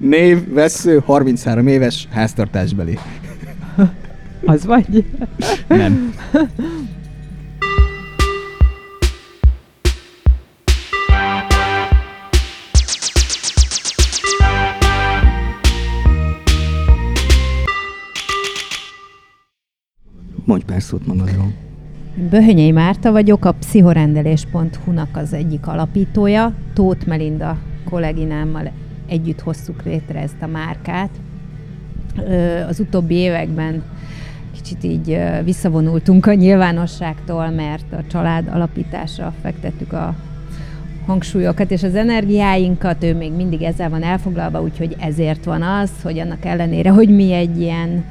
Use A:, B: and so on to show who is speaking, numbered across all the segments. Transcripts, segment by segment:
A: Név, vesző, 33 éves, háztartásbeli.
B: Az vagy?
A: Nem. Mondj pár szót magadról.
B: Böhönyei Márta vagyok, a pszichorendelés.hu-nak az egyik alapítója. Tóth Melinda kolléginámmal együtt hoztuk létre ezt a márkát. Az utóbbi években kicsit így visszavonultunk a nyilvánosságtól, mert a család alapításra fektettük a hangsúlyokat és az energiáinkat, ő még mindig ezzel van elfoglalva, úgyhogy ezért van az, hogy annak ellenére, hogy mi egy ilyen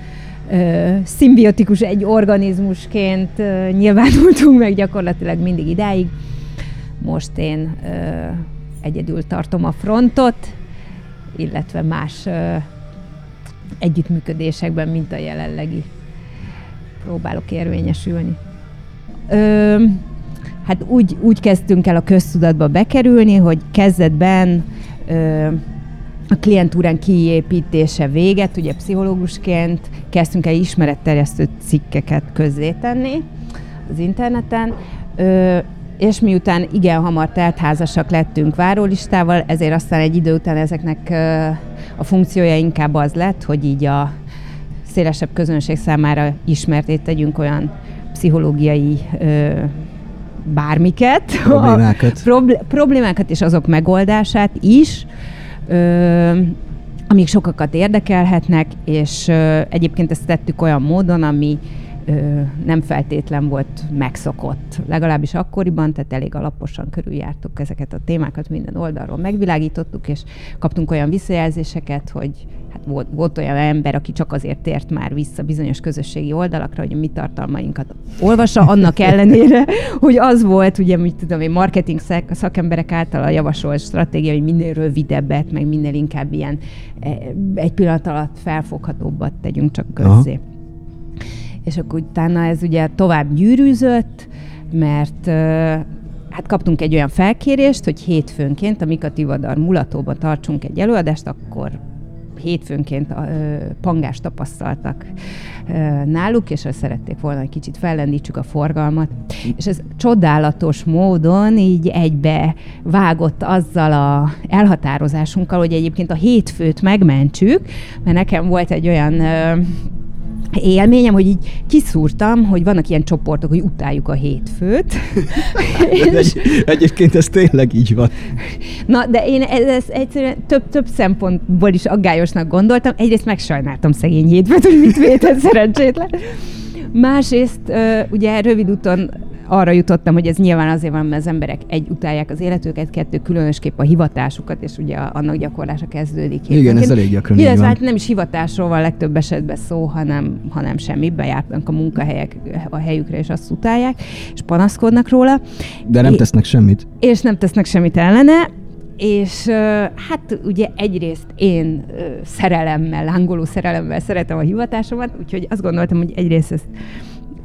B: ö, szimbiotikus egy organizmusként ö, nyilvánultunk meg gyakorlatilag mindig idáig. Most én ö, egyedül tartom a frontot, illetve más együttműködésekben, mint a jelenlegi próbálok érvényesülni. Ö, hát úgy, úgy kezdtünk el a köztudatba bekerülni, hogy kezdetben ö, a klientúrán kiépítése véget, ugye pszichológusként kezdtünk el ismeretterjesztő cikkeket közzétenni az interneten, ö, és miután igen hamar teltházasak lettünk várólistával, ezért aztán egy idő után ezeknek a funkciója inkább az lett, hogy így a szélesebb közönség számára ismerté tegyünk olyan pszichológiai ö, bármiket.
A: Problémákat.
B: Probl- problémákat és azok megoldását is, ö, amik sokakat érdekelhetnek, és ö, egyébként ezt tettük olyan módon, ami nem feltétlen volt megszokott. Legalábbis akkoriban, tehát elég alaposan körüljártuk ezeket a témákat, minden oldalról megvilágítottuk, és kaptunk olyan visszajelzéseket, hogy hát volt, volt olyan ember, aki csak azért tért már vissza bizonyos közösségi oldalakra, hogy a mi tartalmainkat olvassa, annak ellenére, hogy az volt, ugye, mit tudom én, marketing szakemberek által a javasolt stratégia, hogy minél rövidebbet, meg minél inkább ilyen e, egy pillanat alatt felfoghatóbbat tegyünk csak közzé. Aha. És akkor utána ez ugye tovább gyűrűzött, mert hát kaptunk egy olyan felkérést, hogy hétfőnként a Mika Tivadar mulatóban tartsunk egy előadást, akkor hétfőnként a, ö, pangást tapasztaltak ö, náluk, és azt szerették volna, hogy kicsit fellendítsük a forgalmat. És ez csodálatos módon így egybe vágott azzal a elhatározásunkkal, hogy egyébként a hétfőt megmentsük, mert nekem volt egy olyan ö, élményem, hogy így kiszúrtam, hogy vannak ilyen csoportok, hogy utáljuk a hétfőt.
A: és... Egy, egyébként ez tényleg így van.
B: Na, de én ezt egyszerűen több, több szempontból is aggályosnak gondoltam. Egyrészt megsajnáltam szegény hétfőt, hogy mit vétett szerencsétlen. Másrészt ugye rövid úton arra jutottam, hogy ez nyilván azért van, mert az emberek egy utálják az életüket, kettő különösképp a hivatásukat, és ugye annak gyakorlása kezdődik.
A: Igen, ez elég gyakran
B: Illetve hát nem is hivatásról van legtöbb esetben szó, hanem, hanem semmi. Bejárnak a munkahelyek a helyükre, és azt utálják, és panaszkodnak róla.
A: De nem tesznek semmit.
B: És nem tesznek semmit ellene, és hát ugye egyrészt én szerelemmel, lángoló szerelemmel szeretem a hivatásomat, úgyhogy azt gondoltam, hogy egyrészt ezt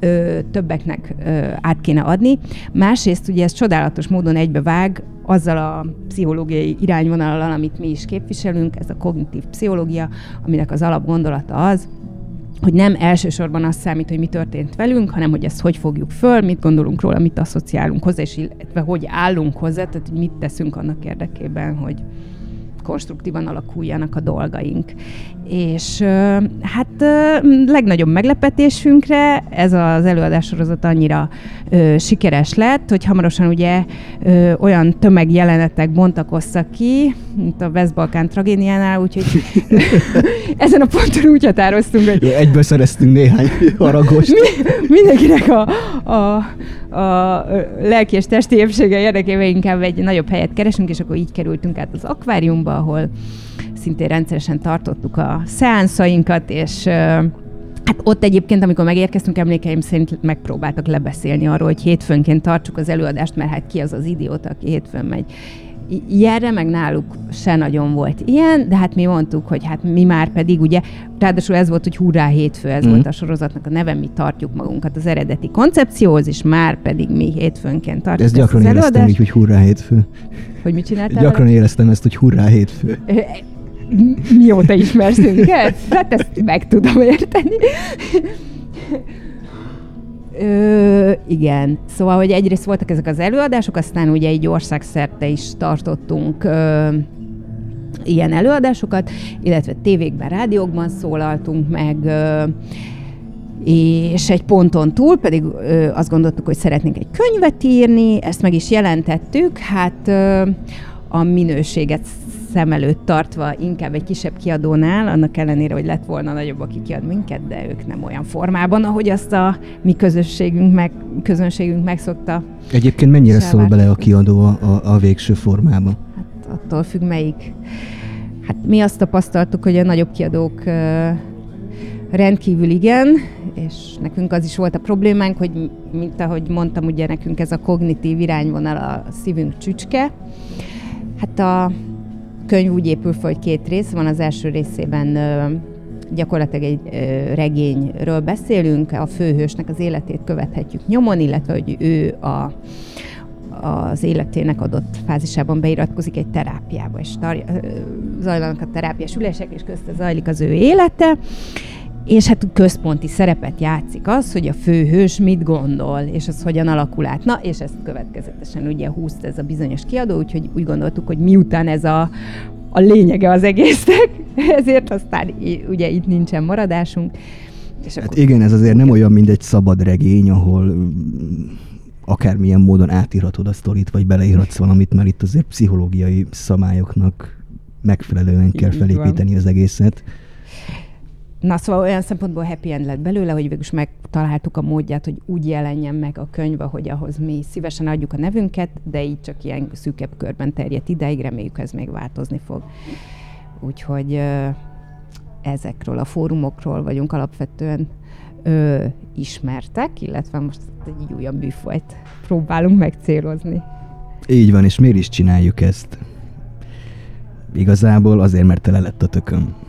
B: ö, többeknek ö, át kéne adni. Másrészt ugye ez csodálatos módon egybevág azzal a pszichológiai irányvonalal, amit mi is képviselünk, ez a kognitív pszichológia, aminek az alapgondolata az, hogy nem elsősorban az számít, hogy mi történt velünk, hanem hogy ezt hogy fogjuk föl, mit gondolunk róla, mit asszociálunk hozzá, és illetve hogy állunk hozzá, tehát hogy mit teszünk annak érdekében, hogy, konstruktívan alakuljanak a dolgaink. És hát legnagyobb meglepetésünkre ez az előadássorozat annyira ö, sikeres lett, hogy hamarosan ugye ö, olyan tömegjelenetek bontakoztak ki, mint a West-Balkán tragédiánál, úgyhogy ezen a ponton úgy határoztunk, hogy...
A: Egyből szereztünk néhány haragos. Mi,
B: mindenkinek a, a, a lelki és testi épsége érdekében inkább egy nagyobb helyet keresünk, és akkor így kerültünk át az akváriumba, ahol szintén rendszeresen tartottuk a szeánszainkat, és Hát ott egyébként, amikor megérkeztünk, emlékeim szerint megpróbáltak lebeszélni arról, hogy hétfőnként tartsuk az előadást, mert hát ki az az idióta, aki hétfőn megy. Ilyenre meg náluk se nagyon volt ilyen, de hát mi mondtuk, hogy hát mi már pedig ugye, ráadásul ez volt, hogy hurrá hétfő, ez mm. volt a sorozatnak a neve, mi tartjuk magunkat az eredeti koncepcióhoz, és már pedig mi hétfőnként tartjuk
A: ezt gyakran éreztem így, hogy hurrá hétfő.
B: Hogy mit csináltál?
A: Gyakran éreztem ezt, hogy hurrá hétfő.
B: Mióta ismersz minket? Hát ezt meg tudom érteni. Ö, igen, szóval, hogy egyrészt voltak ezek az előadások, aztán ugye így országszerte is tartottunk ö, ilyen előadásokat, illetve tévékben, rádiókban szólaltunk meg, ö, és egy ponton túl pedig ö, azt gondoltuk, hogy szeretnénk egy könyvet írni, ezt meg is jelentettük, hát ö, a minőséget szem előtt tartva inkább egy kisebb kiadónál, annak ellenére, hogy lett volna nagyobb, aki kiad minket, de ők nem olyan formában, ahogy azt a mi közösségünk meg, közönségünk megszokta.
A: Egyébként mennyire szól bele a kiadó a, a, a végső formába?
B: Hát attól függ, melyik. Hát mi azt tapasztaltuk, hogy a nagyobb kiadók rendkívül igen, és nekünk az is volt a problémánk, hogy mint ahogy mondtam, ugye nekünk ez a kognitív irányvonal a szívünk csücske. Hát a könyv úgy épül fel, hogy két rész van. Az első részében gyakorlatilag egy regényről beszélünk, a főhősnek az életét követhetjük nyomon, illetve hogy ő a, az életének adott fázisában beiratkozik egy terápiába, és tar- zajlanak a terápiás ülések, és közte zajlik az ő élete, és hát központi szerepet játszik az, hogy a főhős mit gondol, és az hogyan alakul át. Na, és ezt következetesen ugye húzt ez a bizonyos kiadó, úgyhogy úgy gondoltuk, hogy miután ez a, a lényege az egésznek, ezért aztán ugye itt nincsen maradásunk.
A: És hát akkor... igen, ez azért nem olyan, mint egy szabad regény, ahol mm, akármilyen módon átírhatod a sztorit, vagy beleírhatsz valamit, mert itt azért pszichológiai szabályoknak megfelelően kell felépíteni az egészet.
B: Na, szóval olyan szempontból happy end lett belőle, hogy végül is megtaláltuk a módját, hogy úgy jelenjen meg a könyv, hogy ahhoz mi szívesen adjuk a nevünket, de így csak ilyen szűkebb körben terjedt ideig, reméljük ez még változni fog. Úgyhogy ezekről a fórumokról vagyunk alapvetően ö, ismertek, illetve most egy újabb műfajt próbálunk megcélozni.
A: Így van, és miért is csináljuk ezt? Igazából azért, mert tele lett a tököm.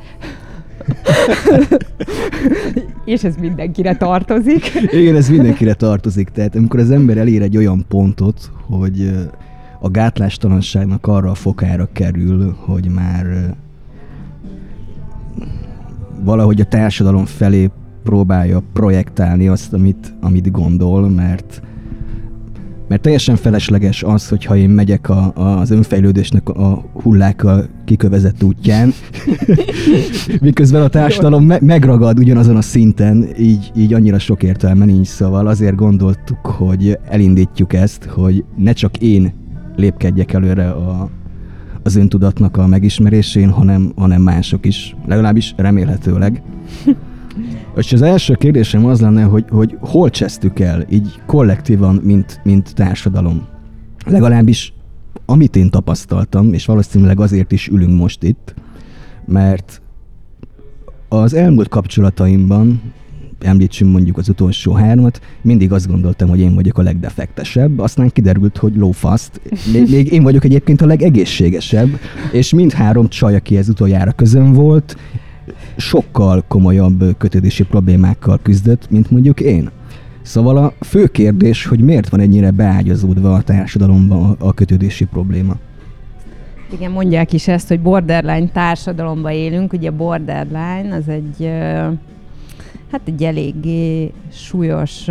B: És ez mindenkire tartozik.
A: Igen, ez mindenkire tartozik. Tehát amikor az ember elér egy olyan pontot, hogy a gátlástalanságnak arra a fokára kerül, hogy már valahogy a társadalom felé próbálja projektálni azt, amit, amit gondol, mert mert teljesen felesleges az, hogyha én megyek a, a, az önfejlődésnek a hullákkal kikövezett útján, miközben a társadalom me- megragad ugyanazon a szinten, így, így annyira sok értelme nincs, szóval azért gondoltuk, hogy elindítjuk ezt, hogy ne csak én lépkedjek előre a, az öntudatnak a megismerésén, hanem, hanem mások is, legalábbis remélhetőleg. És az első kérdésem az lenne, hogy, hogy hol csesztük el, így kollektívan, mint, mint társadalom. Legalábbis amit én tapasztaltam, és valószínűleg azért is ülünk most itt, mert az elmúlt kapcsolataimban, említsünk mondjuk az utolsó hármat, mindig azt gondoltam, hogy én vagyok a legdefektesebb, aztán kiderült, hogy lófaszt. Még, még én vagyok egyébként a legegészségesebb, és mindhárom csaj, aki ez utoljára közön volt, sokkal komolyabb kötődési problémákkal küzdött, mint mondjuk én. Szóval a fő kérdés, hogy miért van ennyire beágyazódva a társadalomban a kötődési probléma.
B: Igen, mondják is ezt, hogy borderline társadalomban élünk. Ugye borderline az egy hát egy eléggé súlyos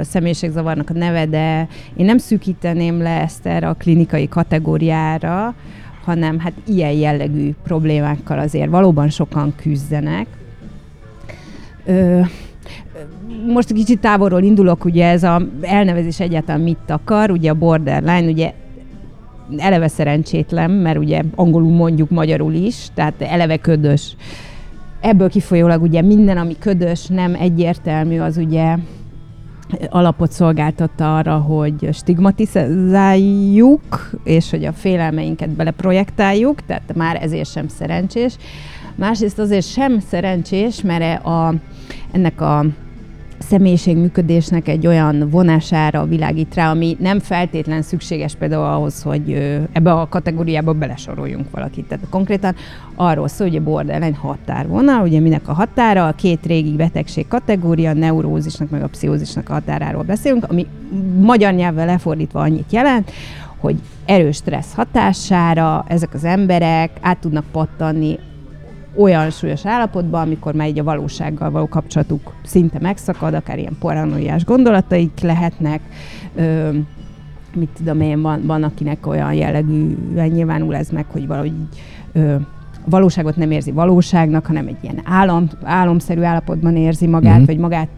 B: személyiségzavarnak a neve, de én nem szűkíteném le ezt erre a klinikai kategóriára, hanem hát ilyen jellegű problémákkal azért valóban sokan küzdenek. Ö, most kicsit távolról indulok, ugye ez a elnevezés egyáltalán mit akar, ugye a borderline, ugye eleve szerencsétlen, mert ugye angolul mondjuk magyarul is, tehát eleve ködös. Ebből kifolyólag ugye minden, ami ködös, nem egyértelmű, az ugye alapot szolgáltat arra, hogy stigmatizáljuk, és hogy a félelmeinket beleprojektáljuk, tehát már ezért sem szerencsés. Másrészt azért sem szerencsés, mert a, ennek a személyiségműködésnek egy olyan vonására világít rá, ami nem feltétlen szükséges például ahhoz, hogy ebbe a kategóriába belesoroljunk valakit. Tehát konkrétan arról szól, hogy a borderline határvonal, ugye minek a határa, a két régi betegség kategória, a neurózisnak meg a pszichózisnak a határáról beszélünk, ami magyar nyelvvel lefordítva annyit jelent, hogy erős stressz hatására ezek az emberek át tudnak pattanni olyan súlyos állapotba, amikor már így a valósággal való kapcsolatuk szinte megszakad, akár ilyen paranoiás gondolataik lehetnek, ö, mit tudom én, van, van akinek olyan jellegű nyilvánul ez meg, hogy valahogy így, ö, a valóságot nem érzi valóságnak, hanem egy ilyen álom, álomszerű állapotban érzi magát, mm-hmm. vagy magát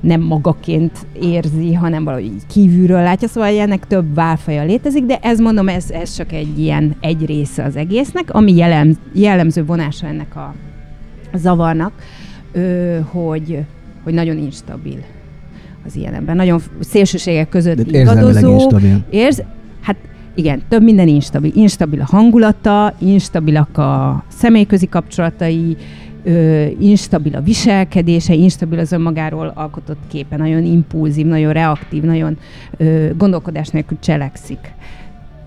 B: nem magaként érzi, hanem valahogy így kívülről látja, szóval ennek több válfaja létezik, de ez mondom, ez, ez csak egy ilyen egy része az egésznek, ami jellem, jellemző vonása ennek a zavarnak, ö, hogy, hogy nagyon instabil az ilyen ember. Nagyon szélsőségek között
A: De ingadozó.
B: Érz, hát igen, több minden instabil. Instabil a hangulata, instabilak a személyközi kapcsolatai, ö, instabil a viselkedése, instabil az önmagáról alkotott képe, nagyon impulzív, nagyon reaktív, nagyon ö, gondolkodás nélkül cselekszik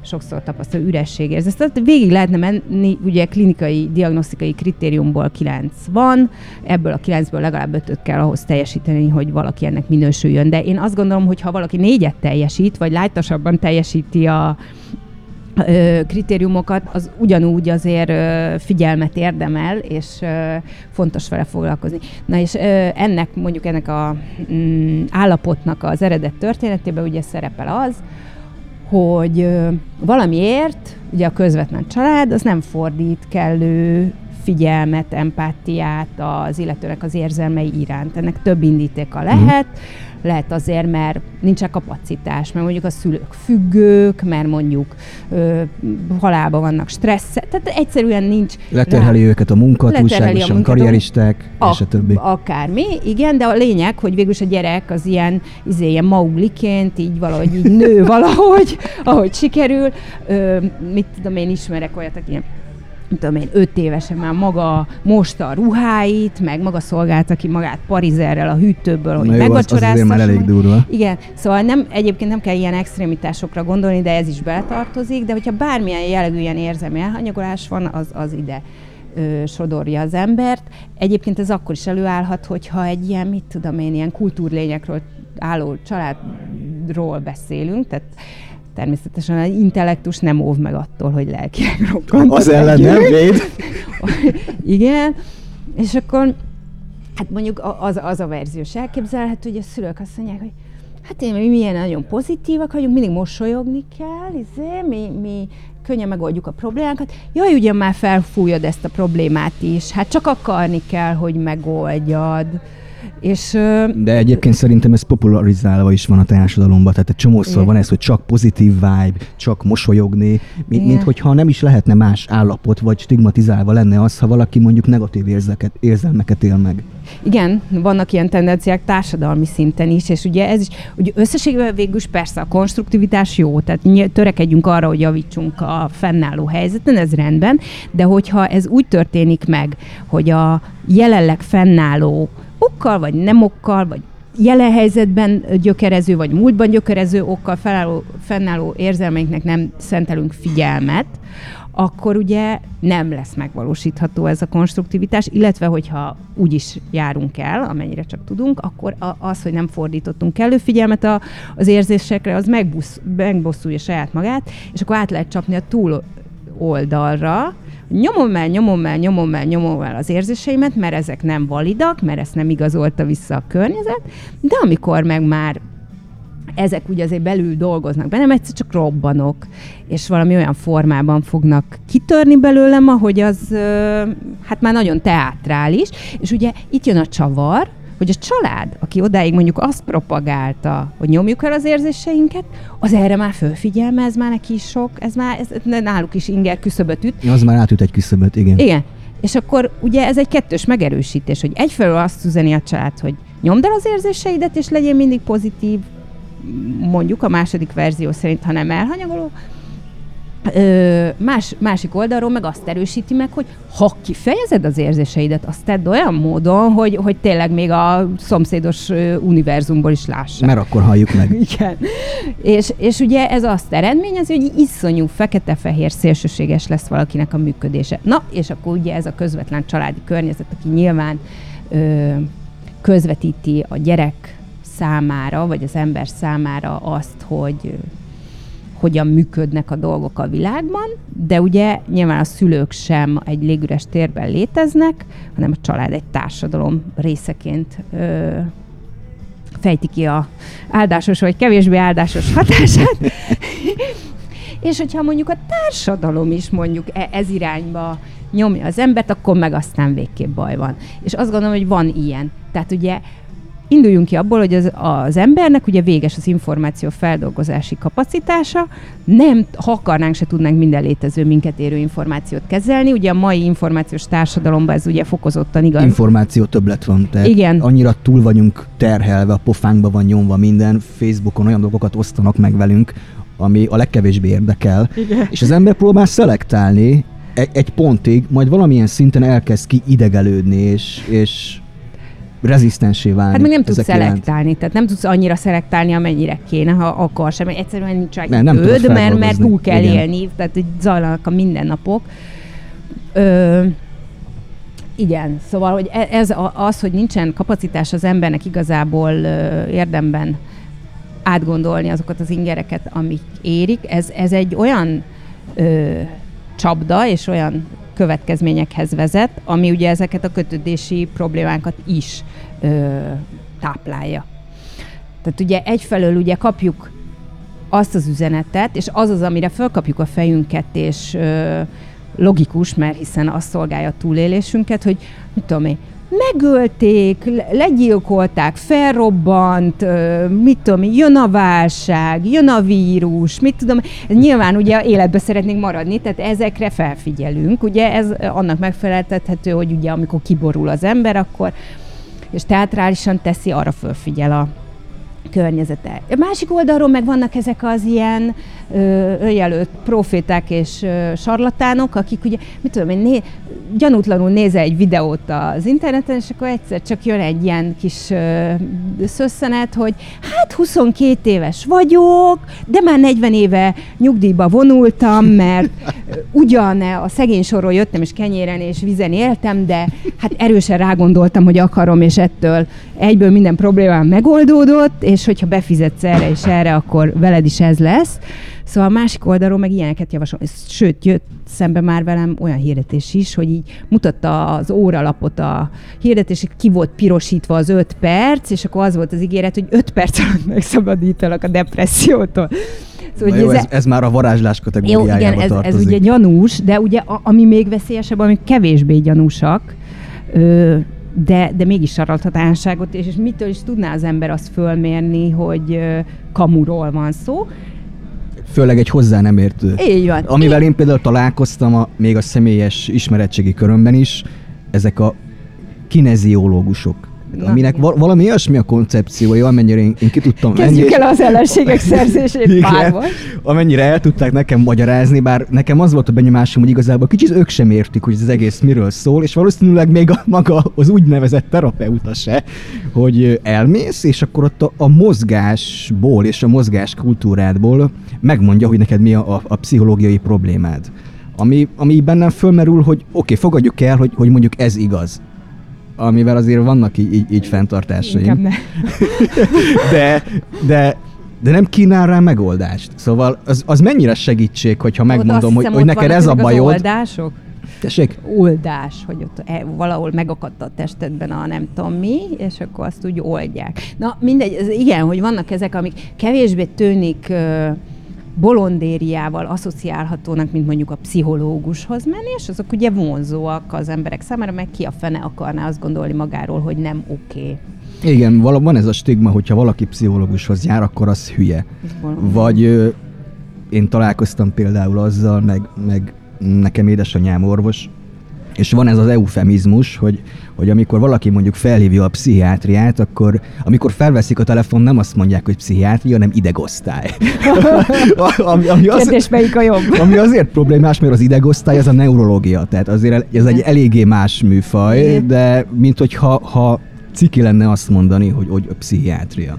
B: sokszor tapasztal ürességérzést. Tehát végig lehetne menni, ugye klinikai, diagnosztikai kritériumból kilenc van, ebből a kilencből legalább ötöt kell ahhoz teljesíteni, hogy valaki ennek minősüljön. De én azt gondolom, hogy ha valaki négyet teljesít, vagy lájtosabban teljesíti a, kritériumokat, az ugyanúgy azért figyelmet érdemel, és fontos vele foglalkozni. Na és ennek, mondjuk ennek a mm, állapotnak az eredet történetében ugye szerepel az, hogy valamiért, ugye a közvetlen család, az nem fordít kellő figyelmet, empátiát az illetőnek az érzelmei iránt. Ennek több indítéka lehet. Mm lehet azért, mert nincsen kapacitás, mert mondjuk a szülők függők, mert mondjuk ö, halálba vannak stressz, tehát egyszerűen nincs.
A: Leterheli rá, őket a munka, túlságosan a karrieristák, a, és a többi.
B: Akármi, igen, de a lényeg, hogy végülis a gyerek az ilyen, izé, ilyen maugliként, így valahogy így nő valahogy, ahogy sikerül. Ö, mit tudom, én ismerek olyat, aki ilyen tudom én, öt évesen már maga mosta a ruháit, meg maga szolgálta ki magát parizerrel a hűtőből, hogy megvacsoráztassa.
A: már elég durva.
B: Igen, szóval nem, egyébként nem kell ilyen extremitásokra gondolni, de ez is beletartozik, de hogyha bármilyen jellegű ilyen érzelmi elhanyagolás van, az, az ide ö, sodorja az embert. Egyébként ez akkor is előállhat, hogyha egy ilyen, mit tudom én, ilyen kultúrlényekről álló családról beszélünk, tehát természetesen az intellektus nem óv meg attól, hogy lelkileg rokkant.
A: Az ellen nem véd.
B: Igen, és akkor hát mondjuk az, az a verziós elképzelhető, hogy a szülők azt mondják, hogy hát én, mi milyen nagyon pozitívak vagyunk, mindig mosolyogni kell, izé, mi, mi könnyen megoldjuk a problémákat. Jaj, ugye már felfújod ezt a problémát is, hát csak akarni kell, hogy megoldjad. És,
A: De egyébként szerintem ez popularizálva is van a társadalomban, tehát egy csomószor igen. van ez, hogy csak pozitív vibe, csak mosolyogni, mint, mint hogyha nem is lehetne más állapot, vagy stigmatizálva lenne az, ha valaki mondjuk negatív érzeket, érzelmeket él meg.
B: Igen, vannak ilyen tendenciák társadalmi szinten is, és ugye ez is, ugye összességében végül is persze a konstruktivitás jó, tehát törekedjünk arra, hogy javítsunk a fennálló helyzeten, ez rendben, de hogyha ez úgy történik meg, hogy a jelenleg fennálló okkal, vagy nem okkal, vagy jelen helyzetben gyökerező, vagy múltban gyökerező okkal felálló, fennálló érzelmeinknek nem szentelünk figyelmet, akkor ugye nem lesz megvalósítható ez a konstruktivitás, illetve hogyha úgy is járunk el, amennyire csak tudunk, akkor az, hogy nem fordítottunk kellő figyelmet a, az érzésekre, az megbosszulja saját magát, és akkor át lehet csapni a túl oldalra, nyomom el, nyomom el, nyomom el, nyomom el az érzéseimet, mert ezek nem validak, mert ezt nem igazolta vissza a környezet, de amikor meg már ezek ugye azért belül dolgoznak bennem, egyszer csak robbanok, és valami olyan formában fognak kitörni belőlem, ahogy az hát már nagyon teátrális, és ugye itt jön a csavar, hogy a család, aki odáig mondjuk azt propagálta, hogy nyomjuk el az érzéseinket, az erre már fölfigyel, ez már neki is sok, ez már ez, náluk is inger küszöböt üt.
A: Az már átüt egy küszöböt, igen.
B: Igen. És akkor ugye ez egy kettős megerősítés, hogy egyfelől azt üzeni a család, hogy nyomd el az érzéseidet, és legyél mindig pozitív, mondjuk a második verzió szerint, ha nem elhanyagoló, Ö, más, másik oldalról meg azt erősíti meg, hogy ha kifejezed az érzéseidet, azt tedd olyan módon, hogy, hogy tényleg még a szomszédos univerzumból is lássák.
A: Mert akkor halljuk meg.
B: Igen. És, és ugye ez azt eredményezi, hogy iszonyú fekete-fehér szélsőséges lesz valakinek a működése. Na, és akkor ugye ez a közvetlen családi környezet, aki nyilván ö, közvetíti a gyerek számára, vagy az ember számára azt, hogy hogyan működnek a dolgok a világban, de ugye nyilván a szülők sem egy légüres térben léteznek, hanem a család egy társadalom részeként ö, fejti ki a áldásos vagy kevésbé áldásos hatását. És hogyha mondjuk a társadalom is mondjuk e- ez irányba nyomja az embert, akkor meg aztán végképp baj van. És azt gondolom, hogy van ilyen. Tehát ugye induljunk ki abból, hogy az, az embernek ugye véges az információ feldolgozási kapacitása, nem, ha akarnánk, se tudnánk minden létező minket érő információt kezelni. Ugye a mai információs társadalomban ez ugye fokozottan igaz.
A: Információ többlet van, tehát
B: Igen.
A: annyira túl vagyunk terhelve, a pofánkba van nyomva minden, Facebookon olyan dolgokat osztanak meg velünk, ami a legkevésbé érdekel,
B: Igen.
A: és az ember próbál szelektálni egy, egy pontig, majd valamilyen szinten elkezd ki idegelődni, és, és rezisztensé válni.
B: Hát meg nem tudsz
A: ezek iránt.
B: szelektálni, tehát nem tudsz annyira szelektálni, amennyire kéne, ha akarsz, mert egyszerűen nincs rá
A: Nem, nem
B: mert, mert túl kell
A: Igen.
B: élni, tehát hogy zajlanak a mindennapok. Ö, igen, szóval hogy e- ez az, hogy nincsen kapacitás az embernek igazából érdemben átgondolni azokat az ingereket, amik érik, ez, ez egy olyan ö, csapda és olyan következményekhez vezet, ami ugye ezeket a kötődési problémákat is ö, táplálja. Tehát ugye egyfelől ugye kapjuk azt az üzenetet, és az az, amire fölkapjuk a fejünket, és ö, logikus, mert hiszen azt szolgálja a túlélésünket, hogy mit tudom én, megölték, le- legyilkolták, felrobbant, mit tudom jön a válság, jön a vírus, mit tudom, nyilván ugye életbe szeretnénk maradni, tehát ezekre felfigyelünk, ugye ez annak megfeleltethető, hogy ugye amikor kiborul az ember, akkor és teatrálisan teszi, arra fölfigyel a környezete. A másik oldalról meg vannak ezek az ilyen önjelölt proféták és ö, sarlatánok, akik ugye, mit tudom én, né, gyanútlanul nézel egy videót az interneten, és akkor egyszer csak jön egy ilyen kis ö, szösszenet, hogy hát 22 éves vagyok, de már 40 éve nyugdíjba vonultam, mert ugyan a szegény sorról jöttem, és kenyéren és vizen éltem, de hát erősen rágondoltam, hogy akarom, és ettől egyből minden problémám megoldódott, és hogyha befizetsz erre és erre, akkor veled is ez lesz. Szóval a másik oldalról meg ilyeneket javasol. Sőt, jött szembe már velem olyan hirdetés is, hogy így mutatta az óralapot a hirdetés, ki volt pirosítva az öt perc, és akkor az volt az ígéret, hogy öt perc alatt megszabadítalak a depressziótól.
A: Szóval jó, ez, ez már a varázslás
B: jó,
A: kategóriájába
B: igen, ez, ez
A: tartozik.
B: ugye gyanús, de ugye a, ami még veszélyesebb, ami kevésbé gyanúsak, ö, de, de mégis saraltatánságot, és, és mitől is tudná az ember azt fölmérni, hogy kamuról van szó.
A: Főleg egy hozzá nem értő.
B: Így van.
A: Amivel én például találkoztam a, még a személyes ismeretségi körömben is, ezek a kineziológusok.
B: Na,
A: aminek
B: igen.
A: val- valami olyasmi a koncepciója, amennyire én, én ki tudtam.
B: Kezdjük
A: és-
B: el az ellenségek szerzését
A: Igen.
B: párban.
A: amennyire el tudták nekem magyarázni, bár nekem az volt a benyomásom, hogy igazából kicsit ők sem értik, hogy ez az egész miről szól, és valószínűleg még a, maga az úgynevezett terapeuta se, hogy elmész, és akkor ott a, a mozgásból és a mozgás kultúrádból megmondja, hogy neked mi a, a, a pszichológiai problémád. Ami, ami bennem fölmerül, hogy oké, okay, fogadjuk el, hogy, hogy mondjuk ez igaz. Amivel azért vannak így, így, így fenntartásaim
B: Inkább ne.
A: de, de, de nem kínál rá megoldást. Szóval az, az mennyire segítség, hogyha megmondom, hogy,
B: hiszem,
A: hogy neked ez a
B: az
A: bajod.
B: oldások.
A: Tessék?
B: oldás, hogy ott e, valahol megakadt a testedben a nem tudom mi, és akkor azt úgy oldják. Na mindegy, igen, hogy vannak ezek, amik kevésbé tűnik ö, bolondériával asszociálhatónak, mint mondjuk a pszichológushoz menni, és azok ugye vonzóak az emberek számára, meg ki a fene akarná azt gondolni magáról, hogy nem oké. Okay.
A: Igen, van ez a stigma, hogyha valaki pszichológushoz jár, akkor az hülye. Vagy ö, én találkoztam például azzal, meg, meg nekem édesanyám orvos, és van ez az eufemizmus, hogy, hogy amikor valaki mondjuk felhívja a pszichiátriát, akkor amikor felveszik a telefon, nem azt mondják, hogy pszichiátria, hanem idegosztály. ami, ami, az,
B: Kérdés, melyik a jobb?
A: ami azért problémás, mert az idegosztály az a neurológia, tehát azért ez egy eléggé más műfaj, de mint hogyha ha ciki lenne azt mondani, hogy, hogy a pszichiátria.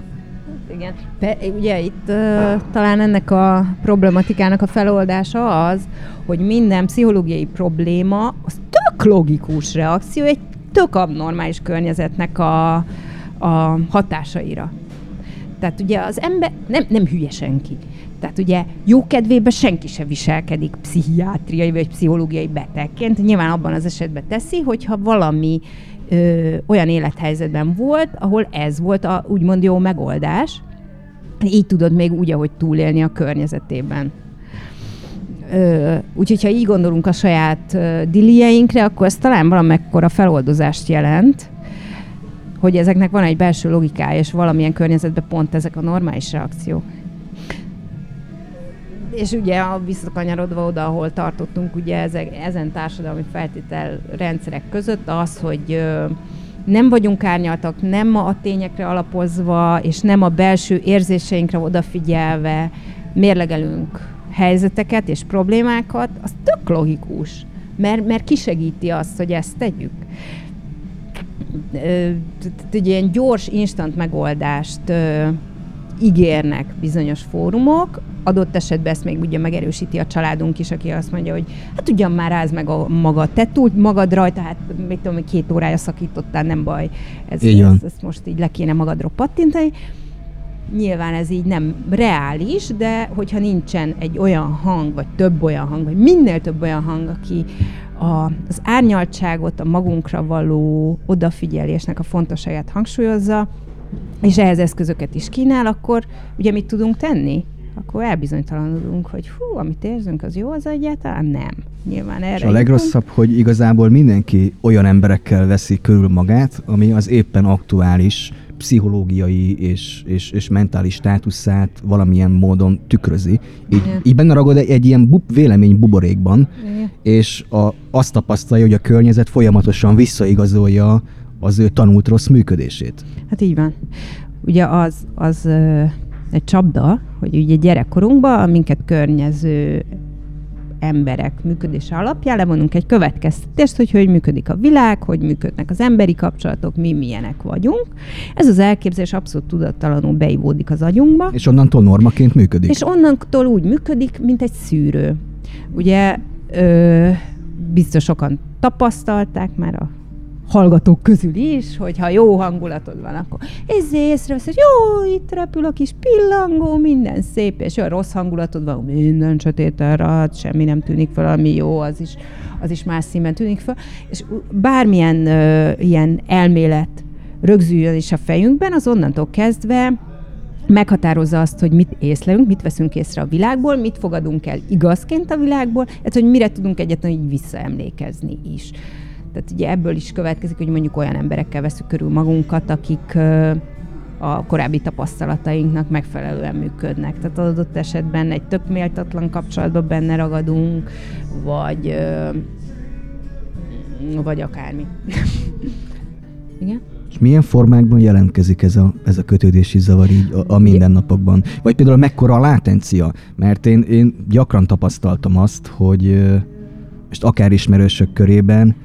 B: Igen. Pe, ugye itt uh, talán ennek a problematikának a feloldása az, hogy minden pszichológiai probléma az tök logikus reakció egy tök abnormális környezetnek a, a hatásaira. Tehát ugye az ember nem, nem hülye senki. Tehát ugye jó kedvébe senki se viselkedik pszichiátriai vagy pszichológiai betegként. Nyilván abban az esetben teszi, hogyha valami ö, olyan élethelyzetben volt, ahol ez volt a úgymond jó megoldás, így tudod még úgy, ahogy túlélni a környezetében. Úgyhogy, ha így gondolunk a saját ö, dilieinkre, akkor ez talán valamekkora feloldozást jelent, hogy ezeknek van egy belső logikája, és valamilyen környezetben pont ezek a normális reakciók. És ugye a visszakanyarodva oda, ahol tartottunk, ugye ezek, ezen társadalmi feltétel rendszerek között az, hogy ö, nem vagyunk árnyaltak, nem a tényekre alapozva, és nem a belső érzéseinkre odafigyelve mérlegelünk helyzeteket és problémákat, az tök logikus, mert, mert kisegíti azt, hogy ezt tegyük. Egy ilyen gyors, instant megoldást ígérnek bizonyos fórumok, adott esetben ezt még ugye megerősíti a családunk is, aki azt mondja, hogy hát ugyan már ráz meg a maga, te túl magad rajta, hát még tudom, két órája szakítottál, nem baj, ez, ez, ezt most így le kéne magadról pattintani. Nyilván ez így nem reális, de hogyha nincsen egy olyan hang, vagy több olyan hang, vagy minél több olyan hang, aki a, az árnyaltságot, a magunkra való odafigyelésnek a fontosságát hangsúlyozza, és ehhez eszközöket is kínál, akkor ugye mit tudunk tenni? Akkor elbizonytalanodunk, hogy hú, amit érzünk, az jó, az egyáltalán nem. Nyilván erre. És
A: a legrosszabb, hogy igazából mindenki olyan emberekkel veszi körül magát, ami az éppen aktuális pszichológiai és, és, és mentális státuszát valamilyen módon tükrözi. Így, így benne ragad egy, egy ilyen bub, vélemény buborékban, Igen. és a, azt tapasztalja, hogy a környezet folyamatosan visszaigazolja az ő tanult rossz működését.
B: Hát így van. Ugye az, az egy csapda, hogy ugye gyerekkorunkban minket környező emberek működése alapján levonunk egy következtetést, hogy hogy működik a világ, hogy működnek az emberi kapcsolatok, mi milyenek vagyunk. Ez az elképzelés abszolút tudattalanul beivódik az agyunkba.
A: És onnantól normaként működik.
B: És onnantól úgy működik, mint egy szűrő. Ugye ö, biztos sokan tapasztalták már a hallgatók közül is, hogy ha jó hangulatod van, akkor ez észrevesz, hogy jó, itt repül a kis pillangó, minden szép, és olyan rossz hangulatod van, minden sötét hát semmi nem tűnik fel, ami jó, az is, az is más színben tűnik fel, és bármilyen uh, ilyen elmélet rögzüljön is a fejünkben, az onnantól kezdve meghatározza azt, hogy mit észlelünk, mit veszünk észre a világból, mit fogadunk el igazként a világból, tehát hogy mire tudunk egyetlen így visszaemlékezni is. Tehát ugye ebből is következik, hogy mondjuk olyan emberekkel veszük körül magunkat, akik a korábbi tapasztalatainknak megfelelően működnek. Tehát adott esetben egy tök méltatlan kapcsolatban benne ragadunk, vagy, vagy akármi. Igen?
A: És milyen formákban jelentkezik ez a, ez a kötődési zavar így a, a mindennapokban? Vagy például mekkora a látencia? Mert én, én gyakran tapasztaltam azt, hogy most akár ismerősök körében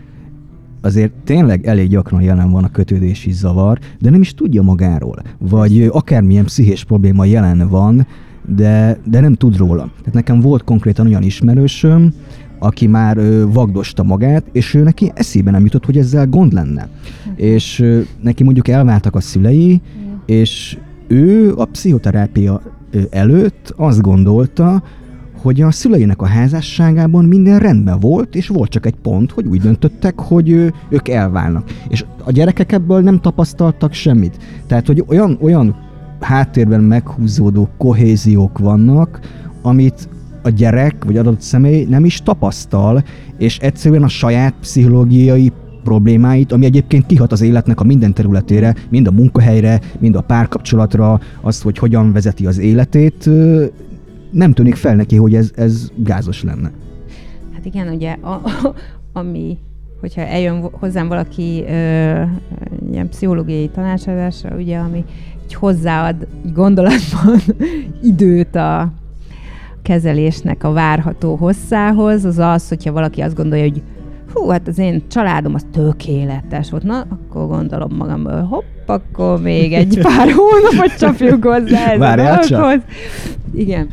A: azért tényleg elég gyakran jelen van a kötődési zavar, de nem is tudja magáról. Vagy akármilyen pszichés probléma jelen van, de, de nem tud róla. Tehát nekem volt konkrétan olyan ismerősöm, aki már ö, vagdosta magát, és ő neki eszébe nem jutott, hogy ezzel gond lenne. És ö, neki mondjuk elváltak a szülei, és ő a pszichoterápia előtt azt gondolta, hogy a szüleinek a házasságában minden rendben volt, és volt csak egy pont, hogy úgy döntöttek, hogy ők elválnak. És a gyerekek ebből nem tapasztaltak semmit. Tehát, hogy olyan, olyan háttérben meghúzódó kohéziók vannak, amit a gyerek vagy adott személy nem is tapasztal, és egyszerűen a saját pszichológiai problémáit, ami egyébként kihat az életnek a minden területére, mind a munkahelyre, mind a párkapcsolatra, azt, hogy hogyan vezeti az életét, nem tűnik fel neki, hogy ez, ez gázos lenne.
B: Hát igen, ugye, a, a, ami, hogyha eljön hozzám valaki ö, ilyen pszichológiai tanácsadásra, ugye, ami így hozzáad így gondolatban időt a kezelésnek a várható hosszához, az az, hogyha valaki azt gondolja, hogy hú, hát az én családom az tökéletes volt, na, akkor gondolom magamból, hopp, akkor még egy pár hónapot csapjuk hozzá ez a Igen.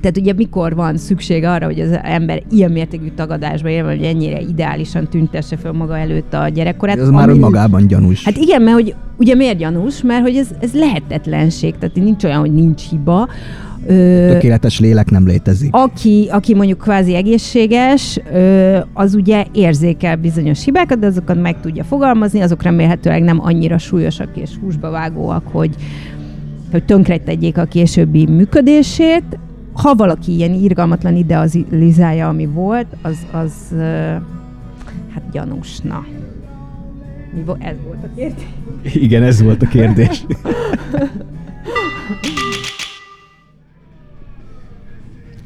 B: Tehát ugye mikor van szükség arra, hogy az ember ilyen mértékű tagadásba él, hogy ennyire ideálisan tüntesse fel maga előtt a gyerekkorát.
A: Ez már önmagában gyanús.
B: Hát igen, mert hogy ugye miért gyanús? Mert hogy ez, ez lehetetlenség, tehát nincs olyan, hogy nincs hiba.
A: Ö, Tökéletes lélek nem létezik.
B: Aki, aki mondjuk kvázi egészséges, ö, az ugye érzékel bizonyos hibákat, de azokat meg tudja fogalmazni, azok remélhetőleg nem annyira súlyosak és húsba vágóak, hogy, hogy tönkretegyék a későbbi működését. Ha valaki ilyen irgalmatlan idealizálja, ami volt, az, az hát gyanúsna. Mi vo- ez volt a kérdés?
A: Igen, ez volt a kérdés.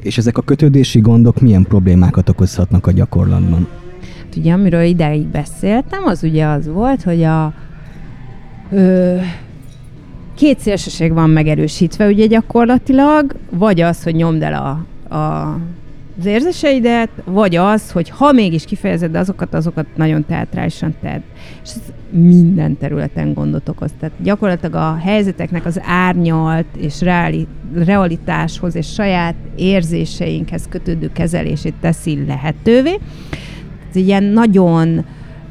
A: És ezek a kötődési gondok milyen problémákat okozhatnak a gyakorlatban?
B: Hát ugye, amiről ideig beszéltem, az ugye az volt, hogy a ö, két szélsőség van megerősítve ugye gyakorlatilag, vagy az, hogy nyomd el a, a az érzéseidet, vagy az, hogy ha mégis kifejezed azokat, azokat nagyon teatrálisan tedd. És ez minden területen gondot okoz. Tehát gyakorlatilag a helyzeteknek az árnyalt és reali, realitáshoz és saját érzéseinkhez kötődő kezelését teszi lehetővé. Ez ilyen nagyon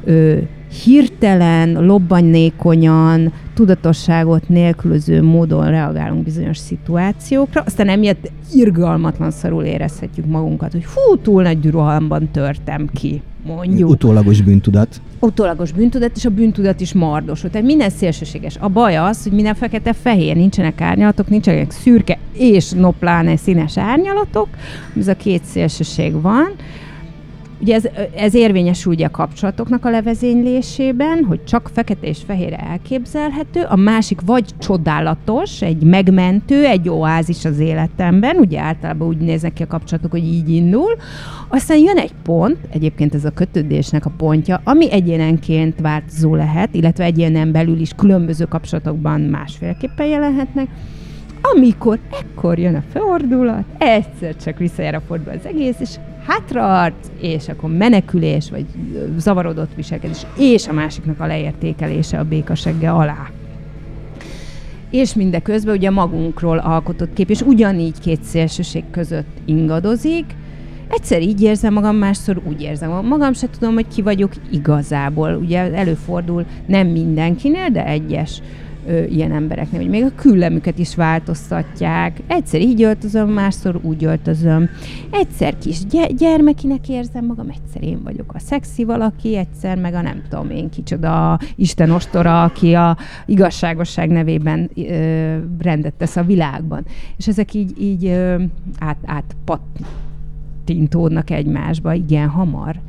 B: ö, hirtelen, lobbanynékonyan, tudatosságot nélkülöző módon reagálunk bizonyos szituációkra, aztán emiatt irgalmatlan szarul érezhetjük magunkat, hogy hú, túl nagy rohamban törtem ki, mondjuk.
A: Utólagos bűntudat.
B: Utólagos bűntudat, és a bűntudat is mardos. Tehát minden szélsőséges. A baj az, hogy minden fekete-fehér, nincsenek árnyalatok, nincsenek szürke és nopláne színes árnyalatok, ez a két szélsőség van, Ugye ez, ez érvényesül ugye a kapcsolatoknak a levezénylésében, hogy csak fekete és fehér elképzelhető, a másik vagy csodálatos, egy megmentő, egy oázis az életemben, ugye általában úgy néznek ki a kapcsolatok, hogy így indul, aztán jön egy pont, egyébként ez a kötődésnek a pontja, ami egyénenként változó lehet, illetve egyénen belül is különböző kapcsolatokban másféleképpen jelenhetnek, amikor ekkor jön a fordulat, egyszer csak visszajára fordul az egész, és hátraart, és akkor menekülés, vagy zavarodott viselkedés, és a másiknak a leértékelése a békasegge alá. És mindeközben ugye magunkról alkotott kép, és ugyanígy két szélsőség között ingadozik, Egyszer így érzem magam, másszor úgy érzem magam. Magam se tudom, hogy ki vagyok igazából. Ugye előfordul nem mindenkinél, de egyes ö, ilyen embereknél, hogy még a küllemüket is változtatják. Egyszer így öltözöm, másszor úgy öltözöm. Egyszer kis gy- gyermekinek érzem magam, egyszer én vagyok a szexi valaki, egyszer meg a nem tudom én kicsoda Isten ostora, aki a igazságosság nevében ö, rendet tesz a világban. És ezek így, így ö, át, átpattintódnak egymásba igen hamar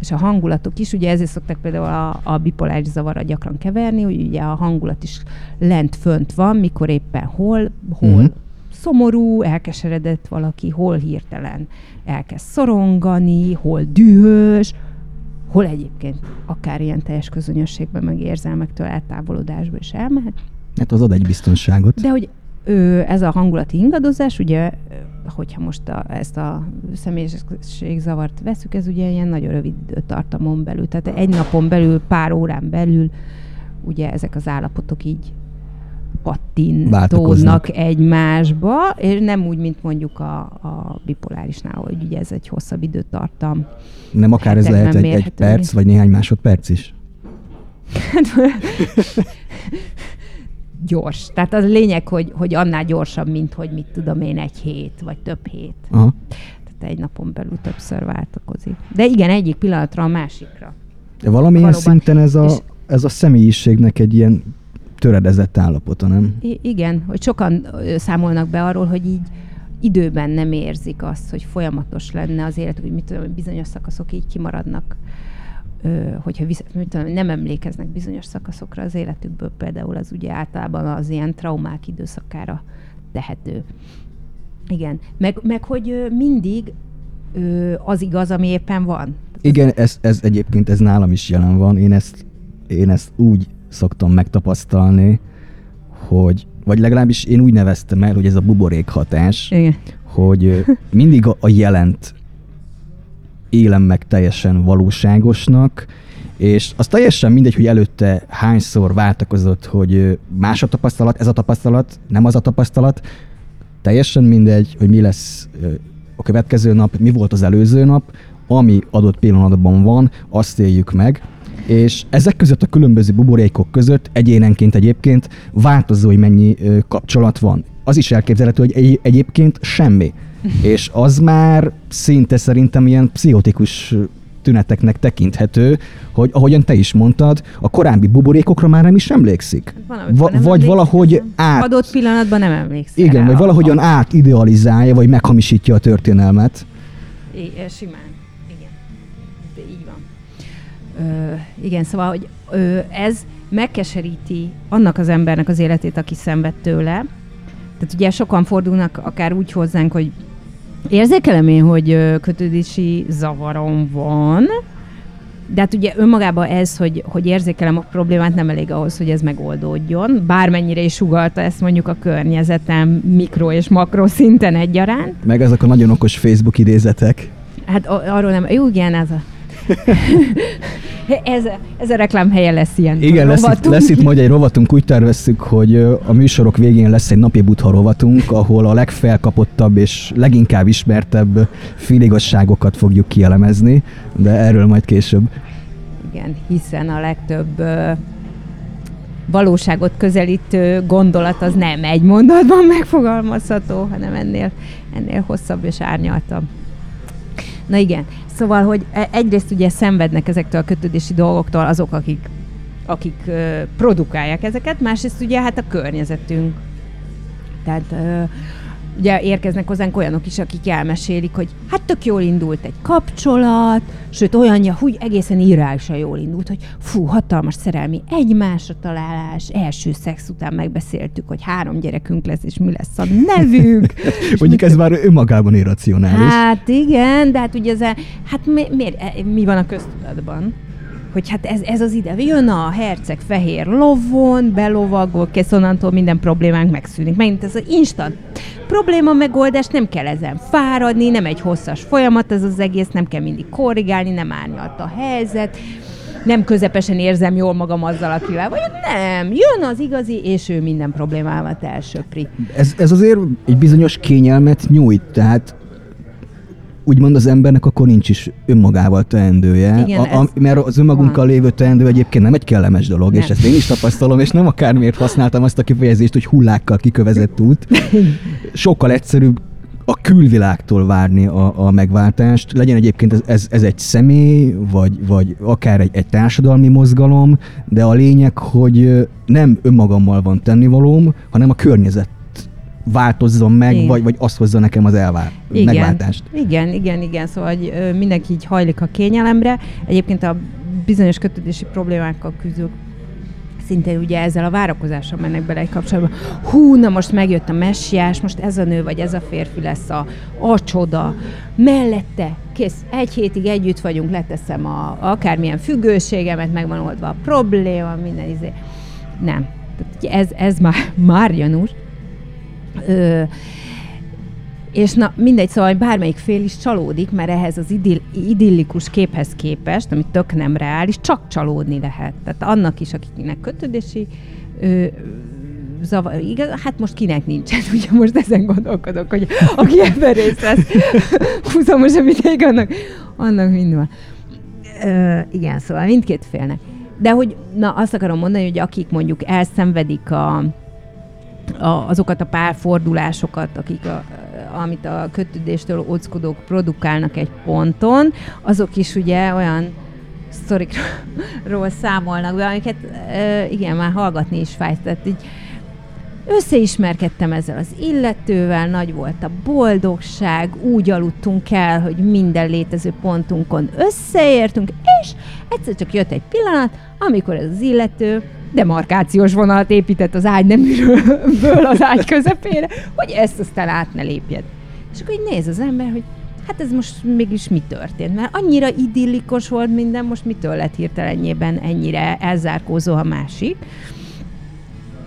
B: és a hangulatok is, ugye ezért szokták például a, a bipoláris zavarra gyakran keverni, hogy ugye a hangulat is lent fönt van, mikor éppen hol, hol uh-huh. szomorú, elkeseredett valaki, hol hirtelen elkezd szorongani, hol dühös, hol egyébként akár ilyen teljes közönösségben, meg érzelmektől eltávolodásba is elmehet.
A: Hát az ad egy biztonságot.
B: De hogy ő, ez a hangulati ingadozás, ugye, hogyha most a, ezt a személyiségzavart veszük, ez ugye ilyen nagyon rövid időtartamon belül, tehát egy napon belül, pár órán belül ugye ezek az állapotok így pattintódnak egymásba, és nem úgy, mint mondjuk a, a bipolárisnál, hogy ugye ez egy hosszabb időtartam.
A: Nem akár ez lehet egy, egy perc, vagy néhány másodperc is?
B: Gyors. Tehát az lényeg, hogy, hogy annál gyorsabb, mint hogy mit tudom én, egy hét, vagy több hét. Aha. Tehát egy napon belül többször váltakozik. De igen, egyik pillanatra a másikra.
A: De valamilyen Valóban. szinten ez a, ez a személyiségnek egy ilyen töredezett állapota, nem?
B: I- igen, hogy sokan számolnak be arról, hogy így időben nem érzik azt, hogy folyamatos lenne az élet, hogy mit tudom, bizonyos szakaszok így kimaradnak hogyha visz, tudom, nem emlékeznek bizonyos szakaszokra az életükből, például az ugye általában az ilyen traumák időszakára tehető. Igen, meg, meg hogy mindig az igaz, ami éppen van.
A: Igen, ez, ez egyébként ez nálam is jelen van. Én ezt, én ezt úgy szoktam megtapasztalni, hogy, vagy legalábbis én úgy neveztem el, hogy ez a buborék hatás, Igen. hogy mindig a, a jelent élem meg teljesen valóságosnak, és az teljesen mindegy, hogy előtte hányszor váltakozott, hogy más a tapasztalat, ez a tapasztalat, nem az a tapasztalat, teljesen mindegy, hogy mi lesz a következő nap, mi volt az előző nap, ami adott pillanatban van, azt éljük meg, És ezek között a különböző buborékok között egyénenként egyébként változó, hogy mennyi kapcsolat van. Az is elképzelhető, hogy egy, egyébként semmi. És az már szinte szerintem ilyen pszichotikus tüneteknek tekinthető, hogy ahogyan te is mondtad, a korábbi buborékokra már nem is emlékszik. Va-
B: nem
A: vagy
B: emlékszik,
A: valahogy
B: nem.
A: át,
B: Adott pillanatban nem emlékszel
A: igen, vagy valahogyan
B: a-
A: átidealizálja, vagy meghamisítja a történelmet.
B: I- simán. Igen. De így van. Ö, igen, szóval, hogy ö, ez megkeseríti annak az embernek az életét, aki szenved tőle. Tehát ugye sokan fordulnak akár úgy hozzánk, hogy érzékelem én, hogy kötődési zavarom van, de hát ugye önmagában ez, hogy, hogy érzékelem a problémát, nem elég ahhoz, hogy ez megoldódjon. Bármennyire is sugalta ezt mondjuk a környezetem mikro és makro szinten egyaránt.
A: Meg ezek a nagyon okos Facebook idézetek.
B: Hát arról nem. Jó, igen, ez a... ez, ez a reklám helye lesz ilyen.
A: Igen, lesz itt, lesz itt majd egy rovatunk, úgy tervezzük, hogy a műsorok végén lesz egy napi butha rovatunk, ahol a legfelkapottabb és leginkább ismertebb féligasságokat fogjuk kielemezni, de erről majd később.
B: Igen, hiszen a legtöbb valóságot közelítő gondolat az nem egy mondatban megfogalmazható, hanem ennél, ennél hosszabb és árnyaltabb. Na igen, szóval, hogy e- egyrészt ugye szenvednek ezektől a kötődési dolgoktól azok, akik, akik ö, produkálják ezeket, másrészt ugye hát a környezetünk. Tehát ö, ugye érkeznek hozzánk olyanok is, akik elmesélik, hogy hát tök jól indult egy kapcsolat, sőt olyanja, hogy egészen irreálisan jól indult, hogy fú, hatalmas szerelmi egymásra találás, első szex után megbeszéltük, hogy három gyerekünk lesz, és mi lesz a nevük. És
A: Mondjuk ez már önmagában irracionális.
B: Hát igen, de hát ugye ez, a- hát mi, miért, mi van a köztudatban? Hogy hát ez, ez az ide, jön a herceg fehér lovon, belovagol, kész onnantól minden problémánk megszűnik. Megint ez az instant probléma megoldás, nem kell ezen fáradni, nem egy hosszas folyamat ez az egész, nem kell mindig korrigálni, nem árnyalt a helyzet, nem közepesen érzem jól magam azzal, akivel vagyok, nem, jön az igazi, és ő minden problémámat elsöpri.
A: Ez, ez azért egy bizonyos kényelmet nyújt, tehát úgymond az embernek akkor nincs is önmagával teendője,
B: Igen,
A: a, a, mert az önmagunkkal
B: van.
A: lévő teendő egyébként nem egy kellemes dolog,
B: Nem.
A: és ezt én is tapasztalom, és nem akármiért használtam azt a kifejezést, hogy hullákkal kikövezett út. Sokkal egyszerűbb a külvilágtól várni a, a megváltást. Legyen egyébként ez, ez, ez egy személy, vagy, vagy akár egy, egy társadalmi mozgalom, de a lényeg, hogy nem önmagammal van tennivalóm, hanem a környezet változzon meg,
B: Igen.
A: vagy, vagy azt hozza nekem az elvár, megváltást.
B: Igen, igen, igen, szóval hogy mindenki így hajlik a kényelemre. Egyébként a bizonyos kötődési problémákkal küzdők szintén ugye ezzel a várakozással mennek bele egy kapcsolatba. Hú, na most megjött a messiás, most ez a nő vagy ez a férfi lesz a, a csoda. Mellette, kész, egy hétig együtt vagyunk, leteszem a, akármilyen függőségemet, megvan oldva a probléma, minden izé. Nem. Tehát ez, ez már, már gyanús. Ö, és na, mindegy, szóval bármelyik fél is csalódik, mert ehhez az idill, idillikus képhez képest, ami tök nem reális, csak csalódni lehet. Tehát annak is, akiknek kötődési ö, zavar, igaz, hát most kinek nincsen, ugye most ezen gondolkodok, hogy aki ebben részt vesz, húzamosabb ideig, annak, annak mind van. Ö, igen, szóval mindkét félnek. De hogy, na azt akarom mondani, hogy akik mondjuk elszenvedik a, a, azokat a párfordulásokat, akik a, amit a kötődéstől óckodók produkálnak egy ponton, azok is ugye olyan sztorikról számolnak be, amiket igen, már hallgatni is fájt. Tehát így összeismerkedtem ezzel az illetővel, nagy volt a boldogság, úgy aludtunk el, hogy minden létező pontunkon összeértünk, és egyszer csak jött egy pillanat, amikor ez az illető demarkációs vonalat épített az ágy neműről az ágy közepére, hogy ezt aztán át ne lépjed. És akkor így néz az ember, hogy hát ez most mégis mi történt? Mert annyira idillikos volt minden, most mitől lett hirtelenjében ennyire elzárkózó a másik.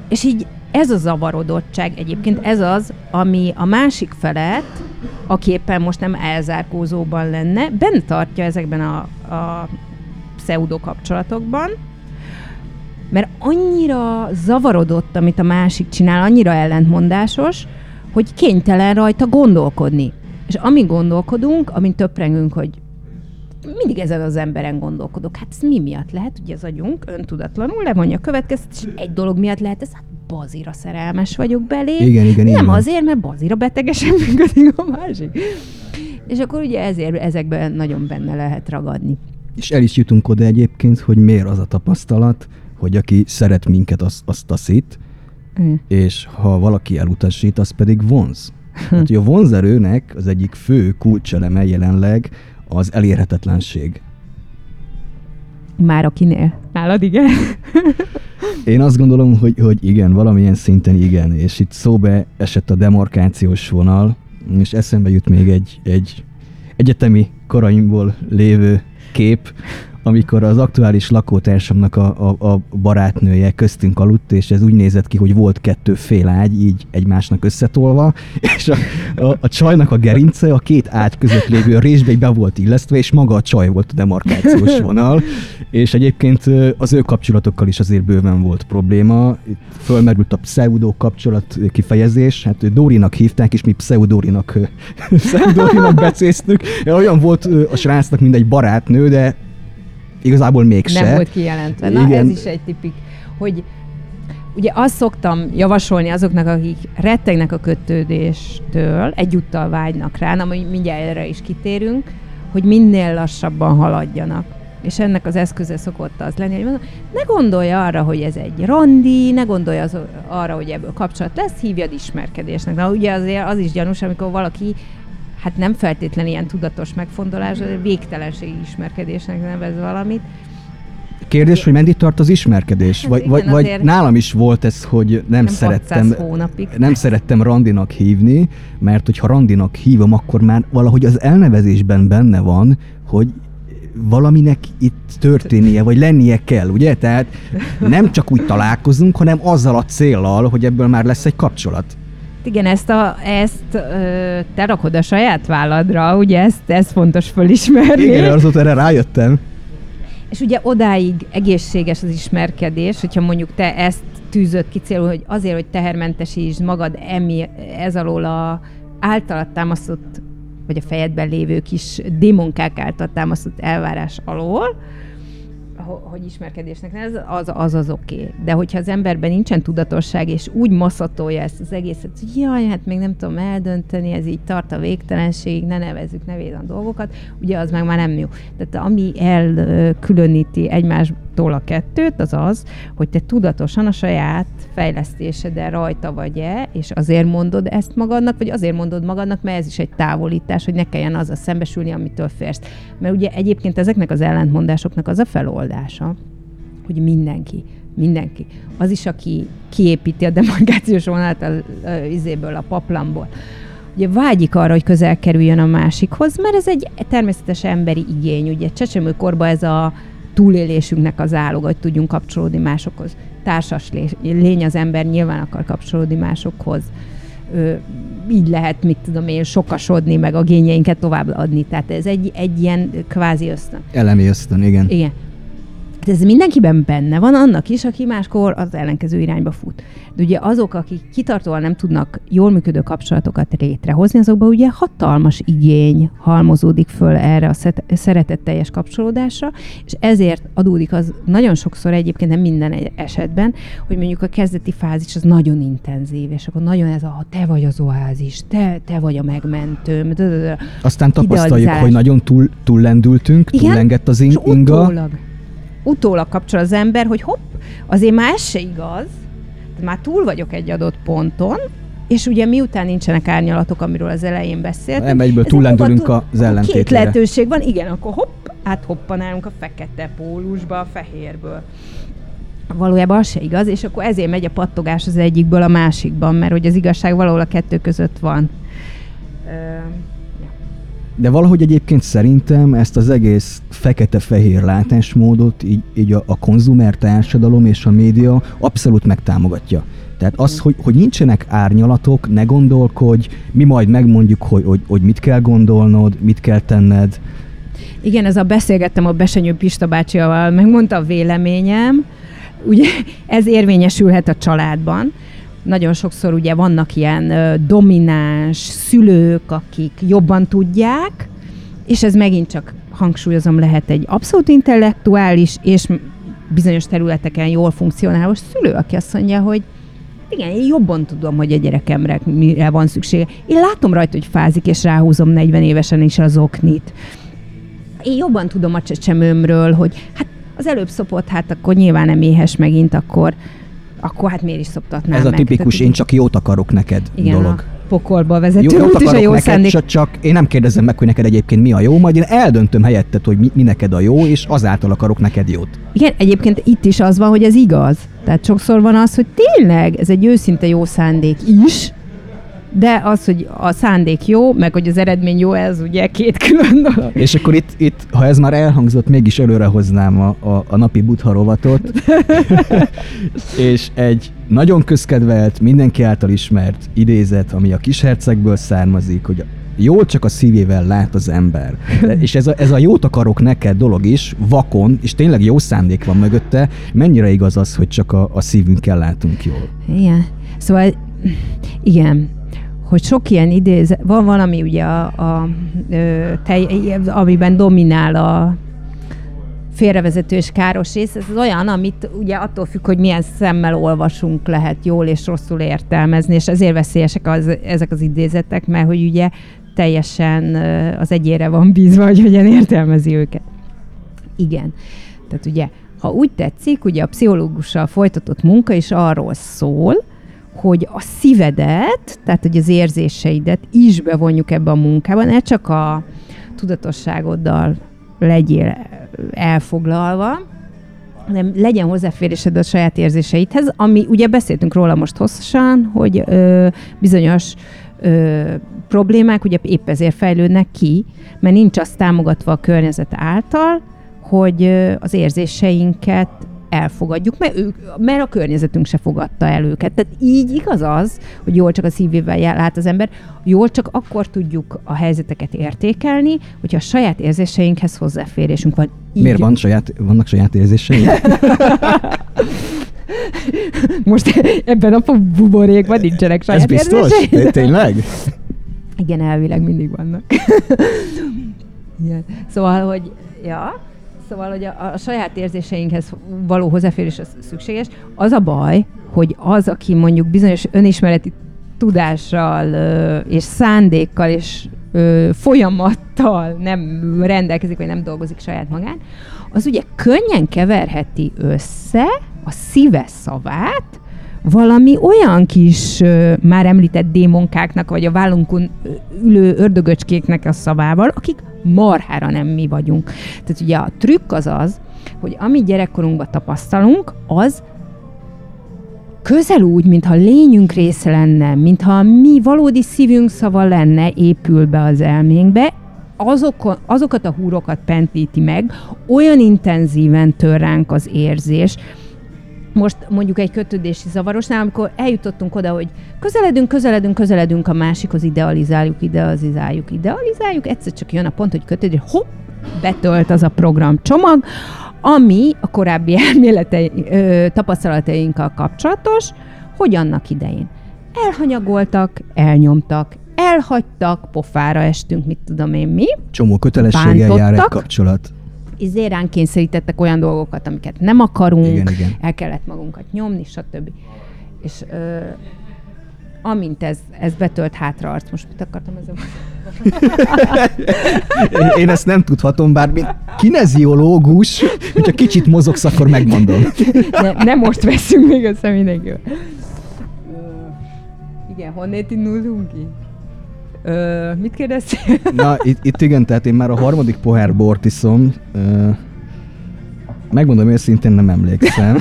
B: És így ez a zavarodottság egyébként ez az, ami a másik felet, aki éppen most nem elzárkózóban lenne, bent tartja ezekben a, a pseudo kapcsolatokban, mert annyira zavarodott, amit a másik csinál, annyira ellentmondásos, hogy kénytelen rajta gondolkodni. És amíg gondolkodunk, amint töprengünk, hogy mindig ezen az emberen gondolkodok. Hát ez mi miatt lehet? Ugye az agyunk öntudatlanul levonja a következtetés, egy dolog miatt lehet ez, hát bazira szerelmes vagyok belé.
A: Igen, igen,
B: Nem
A: igen.
B: azért, mert bazira betegesen működik a másik. És akkor ugye ezért ezekben nagyon benne lehet ragadni.
A: És el is jutunk oda egyébként, hogy miért az a tapasztalat, hogy aki szeret minket, az, az taszít,
B: Mm.
A: és ha valaki elutasít, az pedig vonz. Hát, hogy a vonzerőnek az egyik fő kulcseleme jelenleg az elérhetetlenség.
B: Már akinél. Nálad igen.
A: Én azt gondolom, hogy, hogy igen, valamilyen szinten igen, és itt szóbe esett a demarkációs vonal, és eszembe jut még egy, egy egyetemi koraimból lévő kép, amikor az aktuális lakótársamnak a, a, a barátnője köztünk aludt, és ez úgy nézett ki, hogy volt kettő fél ágy, így egymásnak összetolva, és a, a, a csajnak a gerince a két ágy között lévő résbe be volt illesztve, és maga a csaj volt a demarkációs vonal, és egyébként az ő kapcsolatokkal is azért bőven volt probléma. Itt fölmerült a pseudo kapcsolat kifejezés, hát Dórinak hívták, és mi pseudórinak, pseudórinak becéztük. Olyan volt a srácnak, mint egy barátnő, de igazából mégse.
B: Nem volt kijelentve. Na,
A: Igen.
B: ez is egy tipik, hogy ugye azt szoktam javasolni azoknak, akik rettegnek a kötődéstől, egyúttal vágynak rá, na mindjárt erre is kitérünk, hogy minél lassabban haladjanak. És ennek az eszköze szokott az lenni, hogy mondom, ne gondolj arra, hogy ez egy randi, ne gondolj az, arra, hogy ebből kapcsolat lesz, hívjad ismerkedésnek. Na ugye azért az is gyanús, amikor valaki hát nem feltétlen ilyen tudatos megfontolás, de végtelenség ismerkedésnek nevez valamit.
A: Kérdés, hogy meddig tart az ismerkedés?
B: Hát
A: Vagy,
B: igen,
A: vagy, vagy nálam is volt ez, hogy nem,
B: Nem
A: szerettem
B: 600 hónapig.
A: nem szerettem randinak hívni, mert hogyha randinak hívom, akkor már valahogy az elnevezésben benne van, hogy valaminek itt történnie, vagy lennie kell, ugye? Tehát nem csak úgy találkozunk, hanem azzal a céllal, hogy ebből már lesz egy kapcsolat.
B: Igen, ezt, a, ezt ö, te rakod a saját válladra, ugye ezt, ez fontos fölismerni.
A: Igen, azóta erre rájöttem.
B: És ugye odáig egészséges az ismerkedés, hogyha mondjuk te ezt tűzöd ki célul, hogy azért, hogy tehermentesítsd magad emi, ez alól a általad támasztott, vagy a fejedben lévő kis démonkák által támasztott elvárás alól, hogy ismerkedésnek ez az az, az oké. Okay. De hogyha az emberben nincsen tudatosság, és úgy maszatolja ezt az egészet, hogy jaj, hát még nem tudom eldönteni, ez így tart a végtelenségig, ne nevezzük nevédan dolgokat, ugye az meg már nem jó. Tehát ami elkülöníti egymástól a kettőt, az az, hogy te tudatosan a saját fejlesztésedel rajta vagy-e, és azért mondod ezt magadnak, vagy azért mondod magadnak, mert ez is egy távolítás, hogy ne kelljen azzal szembesülni, amitől férsz. Mert ugye egyébként ezeknek az ellentmondásoknak az a feloldása, hogy mindenki, mindenki, az is, aki kiépíti a demarkációs vonalat a, a, izéből, a paplamból, ugye vágyik arra, hogy közel kerüljön a másikhoz, mert ez egy természetes emberi igény. Ugye csecsemőkorban ez a túlélésünknek az állog, hogy tudjunk kapcsolódni másokhoz. Társas lé- lény az ember nyilván akar kapcsolódni másokhoz. Ö, így lehet, mit tudom én, sokasodni, meg a gényeinket továbbadni. Tehát ez egy, egy ilyen kvázi ösztön.
A: Elemi ösztön, igen.
B: Igen. Ez mindenkiben benne van, annak is, aki máskor az ellenkező irányba fut. De ugye azok, akik kitartóan nem tudnak jól működő kapcsolatokat létrehozni, azokban ugye hatalmas igény halmozódik föl erre a szeretetteljes kapcsolódásra, és ezért adódik az nagyon sokszor egyébként, nem minden esetben, hogy mondjuk a kezdeti fázis az nagyon intenzív, és akkor nagyon ez a "Ha te vagy az oázis, te, te vagy a megmentőm.
A: Aztán tapasztaljuk, hogy nagyon túl, túllendültünk,
B: Igen,
A: túllengett az inga.
B: Utólag, kapcsol az ember, hogy hopp, azért már ez se igaz, már túl vagyok egy adott ponton, és ugye miután nincsenek árnyalatok, amiről az elején beszéltünk.
A: Nem, egyből túllendülünk
B: hova
A: az
B: Két
A: ellentétére.
B: lehetőség van, igen, akkor hopp, áthoppanálunk a fekete pólusba, a fehérből. Valójában az se igaz, és akkor ezért megy a pattogás az egyikből a másikban, mert hogy az igazság valahol a kettő között van. Ö,
A: De valahogy egyébként szerintem ezt az egész fekete-fehér látásmódot így, így a, a konzumer társadalom és a média abszolút megtámogatja. Tehát az, hogy, hogy nincsenek árnyalatok, ne gondolkodj, mi majd megmondjuk, hogy, hogy, hogy mit kell gondolnod, mit kell tenned.
B: Igen, ez a beszélgettem a Besenyő Pista bácsival, megmondta a véleményem, ugye ez érvényesülhet a családban. Nagyon sokszor ugye vannak ilyen ö, domináns szülők, akik jobban tudják, és ez megint csak hangsúlyozom, lehet egy abszolút intellektuális és bizonyos területeken jól funkcionáló szülő, aki azt mondja, hogy igen, én jobban tudom, hogy a gyerekemre mire van szüksége. Én látom rajta, hogy fázik, és ráhúzom 40 évesen is az oknit. Én jobban tudom a csecsemőmről, hogy hát az előbb szopott, hát akkor nyilván nem éhes megint, akkor, akkor hát miért is szoptatnám
A: Ez a
B: meg?
A: tipikus,
B: Tehát,
A: én csak jót akarok neked
B: igen,
A: dolog.
B: a pokolba vezető
A: Jó,
B: út és a jó
A: neked,
B: szándék.
A: csak, csak én nem kérdezem meg, hogy neked egyébként mi a jó, majd én eldöntöm helyetted, hogy mi, mi neked a jó, és azáltal akarok neked jót.
B: Igen, egyébként itt is az van, hogy ez igaz. Tehát sokszor van az, hogy tényleg ez egy őszinte jó szándék is, de az, hogy a szándék jó, meg hogy az eredmény jó, ez ugye két külön dolog.
A: És akkor itt, itt ha ez már elhangzott, mégis előre hoznám a, a, a napi butha rovatot, és egy nagyon közkedvelt, mindenki által ismert idézet, ami a kishercegből származik, hogy jól csak a szívével lát az ember. És ez a, ez a jót akarok neked dolog is, vakon, és tényleg jó szándék van mögötte, mennyire igaz az, hogy csak a, a szívünkkel látunk jól.
B: Igen. Szóval, igen, hogy sok ilyen idézet, van valami ugye a, a, tej, amiben dominál a félrevezető és káros rész, ez az olyan, amit ugye attól függ, hogy milyen szemmel olvasunk, lehet jól és rosszul értelmezni, és ezért veszélyesek az, ezek az idézetek, mert hogy ugye teljesen az egyére van bízva, hogy hogyan értelmezi őket. Igen. Tehát ugye, ha úgy tetszik, ugye a pszichológussal folytatott munka is arról szól, hogy a szívedet, tehát hogy az érzéseidet is bevonjuk ebbe a munkába, ne csak a tudatosságoddal legyél elfoglalva, hanem legyen hozzáférésed a saját érzéseidhez, ami ugye beszéltünk róla most hosszasan, hogy ö, bizonyos ö, problémák ugye épp ezért fejlődnek ki, mert nincs azt támogatva a környezet által, hogy ö, az érzéseinket elfogadjuk, mert, ők, mert a környezetünk se fogadta el őket. Tehát így igaz az, hogy jól csak a szívével lát az ember, jól csak akkor tudjuk a helyzeteket értékelni, hogyha a saját érzéseinkhez hozzáférésünk van. Így
A: Miért van saját, vannak saját érzéseid?
B: Most ebben a buborékban nincsenek saját
A: Ez biztos?
B: érzéseid?
A: Té- Tényleg?
B: Igen, elvileg mindig vannak. Igen. Szóval, hogy ja, szóval, hogy a, a saját érzéseinkhez való hozzáférés az szükséges. Az a baj, hogy az, aki mondjuk bizonyos önismereti tudással és szándékkal és folyamattal nem rendelkezik, vagy nem dolgozik saját magán, az ugye könnyen keverheti össze a szíve szavát valami olyan kis ö, már említett démonkáknak, vagy a vállunkon ülő ördögöcskéknek a szavával, akik marhára nem mi vagyunk. Tehát ugye a trükk az az, hogy amit gyerekkorunkban tapasztalunk, az közel úgy, mintha lényünk része lenne, mintha mi valódi szívünk szava lenne, épül be az elménkbe, azok, azokat a húrokat pentíti meg, olyan intenzíven tör ránk az érzés, most mondjuk egy kötődési zavarosnál, amikor eljutottunk oda, hogy közeledünk, közeledünk, közeledünk a másikhoz, idealizáljuk, idealizáljuk, idealizáljuk, egyszer csak jön a pont, hogy kötődés, hopp, betölt az a program csomag, ami a korábbi elméletei, ö, tapasztalatainkkal kapcsolatos, hogy annak idején elhanyagoltak, elnyomtak, elhagytak, pofára estünk, mit tudom én mi,
A: Csomó kötelességgel jár egy
B: Bántottak?
A: kapcsolat.
B: Izé ránk kényszerítettek olyan dolgokat, amiket nem akarunk,
A: Igen, igen.
B: el kellett magunkat nyomni, stb. És ö, amint ez, ez betölt hátra arc, most mit akartam ezzel?
A: Én ezt nem tudhatom, bár mint kineziológus, hogyha kicsit mozogsz, akkor megmondom.
B: Ne, nem most veszünk még össze mindenkivel. Igen, honnét indultunk ki? Ö, mit kérdeztél?
A: Na, itt, itt igen, tehát én már a harmadik pohár bort iszom. Ö, megmondom őszintén, nem emlékszem.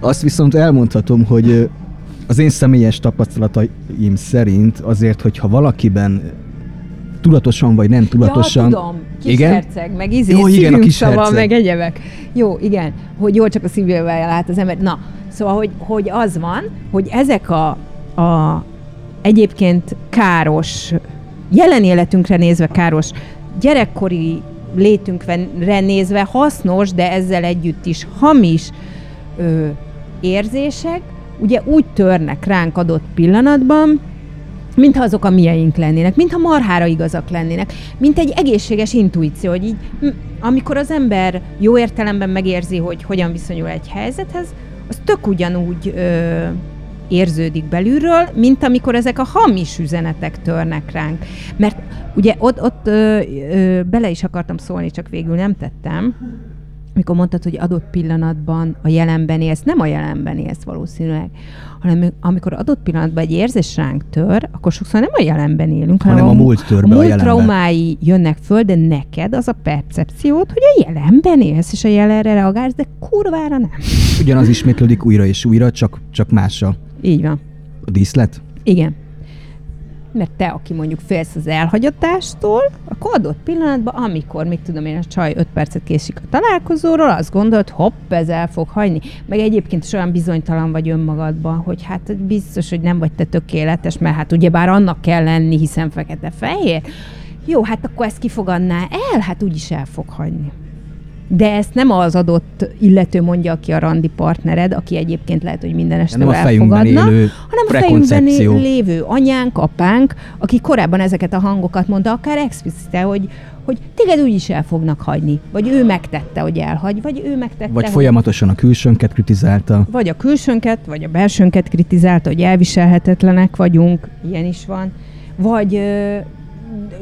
A: Azt viszont elmondhatom, hogy az én személyes tapasztalataim szerint azért, hogyha valakiben tudatosan vagy nem tudatosan...
B: Ja, tudom. Kis
A: Igen?
B: herceg, meg izé,
A: Jó, igen, a kis
B: szava,
A: herceg.
B: meg egyebek. Jó, igen, hogy jól csak a szívével lát az ember. Na, szóval, hogy, hogy az van, hogy ezek a, a egyébként káros, jelen életünkre nézve káros, gyerekkori létünkre nézve hasznos, de ezzel együtt is hamis ö, érzések, ugye úgy törnek ránk adott pillanatban, mintha azok a mieink lennének, mintha marhára igazak lennének, mint egy egészséges intuíció, hogy így, amikor az ember jó értelemben megérzi, hogy hogyan viszonyul egy helyzethez, az tök ugyanúgy ö, érződik belülről, mint amikor ezek a hamis üzenetek törnek ránk. Mert ugye ott, ott ö, ö, bele is akartam szólni, csak végül nem tettem, mikor mondtad, hogy adott pillanatban a jelenben élsz, nem a jelenben élsz valószínűleg, hanem amikor adott pillanatban egy érzés ránk tör, akkor sokszor nem a jelenben élünk,
A: hanem, hanem a, a múlt tör
B: a, a múlt traumái jönnek föl, de neked az a percepciót, hogy a jelenben élsz, és a jelenre reagálsz, de kurvára nem.
A: Ugyanaz ismétlődik újra és újra, csak, csak mással.
B: Így van.
A: A díszlet?
B: Igen mert te, aki mondjuk félsz az elhagyatástól, akkor adott pillanatban, amikor, még tudom én, a csaj 5 percet késik a találkozóról, azt gondolod, hopp, ez el fog hagyni. Meg egyébként is olyan bizonytalan vagy önmagadban, hogy hát biztos, hogy nem vagy te tökéletes, mert hát ugyebár annak kell lenni, hiszen fekete-fehér. Jó, hát akkor ezt kifogadná el, hát úgyis el fog hagyni de ezt nem az adott illető mondja ki a randi partnered, aki egyébként lehet, hogy minden este
A: nem a fejünkben élő hanem
B: a fejünkben lévő anyánk, apánk, aki korábban ezeket a hangokat mondta, akár explicite, hogy, hogy téged úgyis el fognak hagyni, vagy ő megtette, hogy elhagy, vagy ő megtette,
A: Vagy hogy... folyamatosan a külsőnket kritizálta.
B: Vagy a külsőnket, vagy a belsőnket kritizálta, hogy elviselhetetlenek vagyunk, ilyen is van. Vagy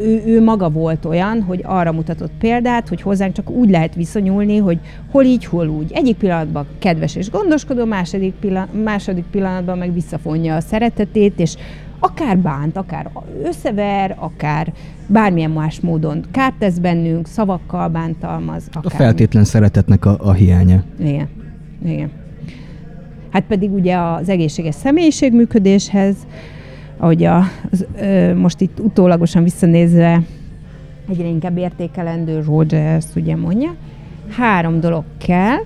B: ő, ő maga volt olyan, hogy arra mutatott példát, hogy hozzánk csak úgy lehet viszonyulni, hogy hol így, hol úgy. Egyik pillanatban kedves és gondoskodó, második, pillan- második pillanatban meg visszafonja a szeretetét, és akár bánt, akár összever, akár bármilyen más módon kárt tesz bennünk, szavakkal bántalmaz.
A: Akár a feltétlen szeretetnek a, a hiánya.
B: Igen. Igen. Hát pedig ugye az egészséges személyiségműködéshez ahogy a, az, ö, most itt utólagosan visszanézve egyre inkább értékelendő Rogers ugye mondja, három dolog kell,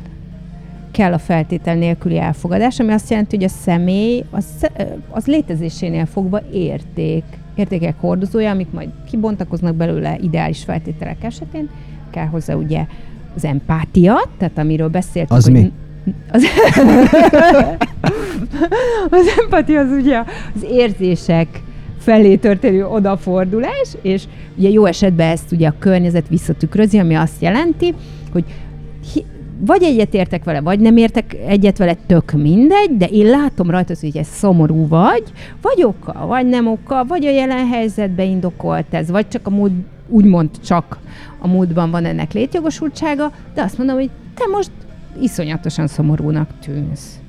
B: kell a feltétel nélküli elfogadás, ami azt jelenti, hogy a személy az, az létezésénél fogva érték, értékek hordozója, amik majd kibontakoznak belőle ideális feltételek esetén, kell hozzá ugye az empátia, tehát amiről beszéltünk,
A: az
B: hogy
A: mi?
B: Az, az empatia az ugye az érzések felé történő odafordulás, és ugye jó esetben ezt ugye a környezet visszatükrözi, ami azt jelenti, hogy vagy egyet értek vele, vagy nem értek egyet vele, tök mindegy, de én látom rajta, hogy ez szomorú vagy, vagy oka, vagy nem oka, vagy a jelen helyzetben indokolt ez, vagy csak a múlt, úgymond csak a múltban van ennek létjogosultsága, de azt mondom, hogy te most iszonyatosan szomorúnak tűnsz.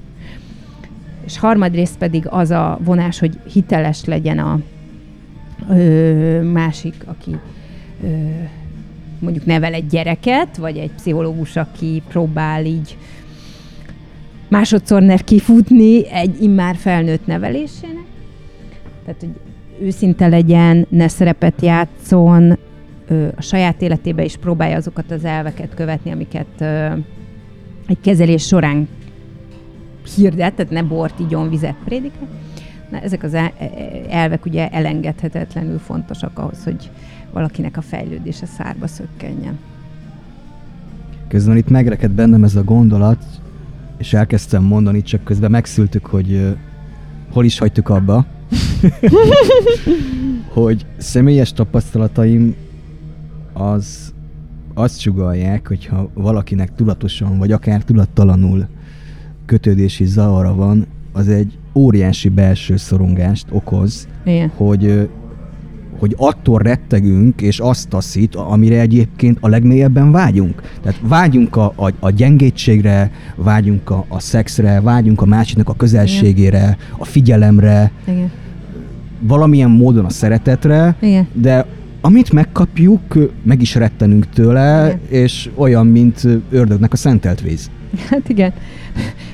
B: És harmadrészt pedig az a vonás, hogy hiteles legyen a ö, másik, aki ö, mondjuk nevel egy gyereket, vagy egy pszichológus, aki próbál így másodszor kifutni egy immár felnőtt nevelésének. Tehát, hogy őszinte legyen, ne szerepet játszon, ö, a saját életébe is próbálja azokat az elveket követni, amiket ö, egy kezelés során hirdet, tehát ne bort, igyon, vizet prédikál. Na, ezek az e- e- elvek ugye elengedhetetlenül fontosak ahhoz, hogy valakinek a fejlődése szárba szökkenjen.
A: Közben itt megrekedt bennem ez a gondolat, és elkezdtem mondani, csak közben megszültük, hogy uh, hol is hagytuk abba, hogy személyes tapasztalataim az azt sugalják, hogyha valakinek tudatosan, vagy akár tudattalanul kötődési zavara van, az egy óriási belső szorongást okoz,
B: Igen.
A: hogy hogy attól rettegünk, és azt taszít, amire egyébként a legmélyebben vágyunk. Tehát vágyunk a, a, a gyengétségre, vágyunk a, a szexre, vágyunk a másiknak a közelségére, Igen. a figyelemre,
B: Igen.
A: valamilyen módon a szeretetre,
B: Igen.
A: de amit megkapjuk, meg is rettenünk tőle, igen. és olyan, mint ördögnek a szentelt víz.
B: Hát igen.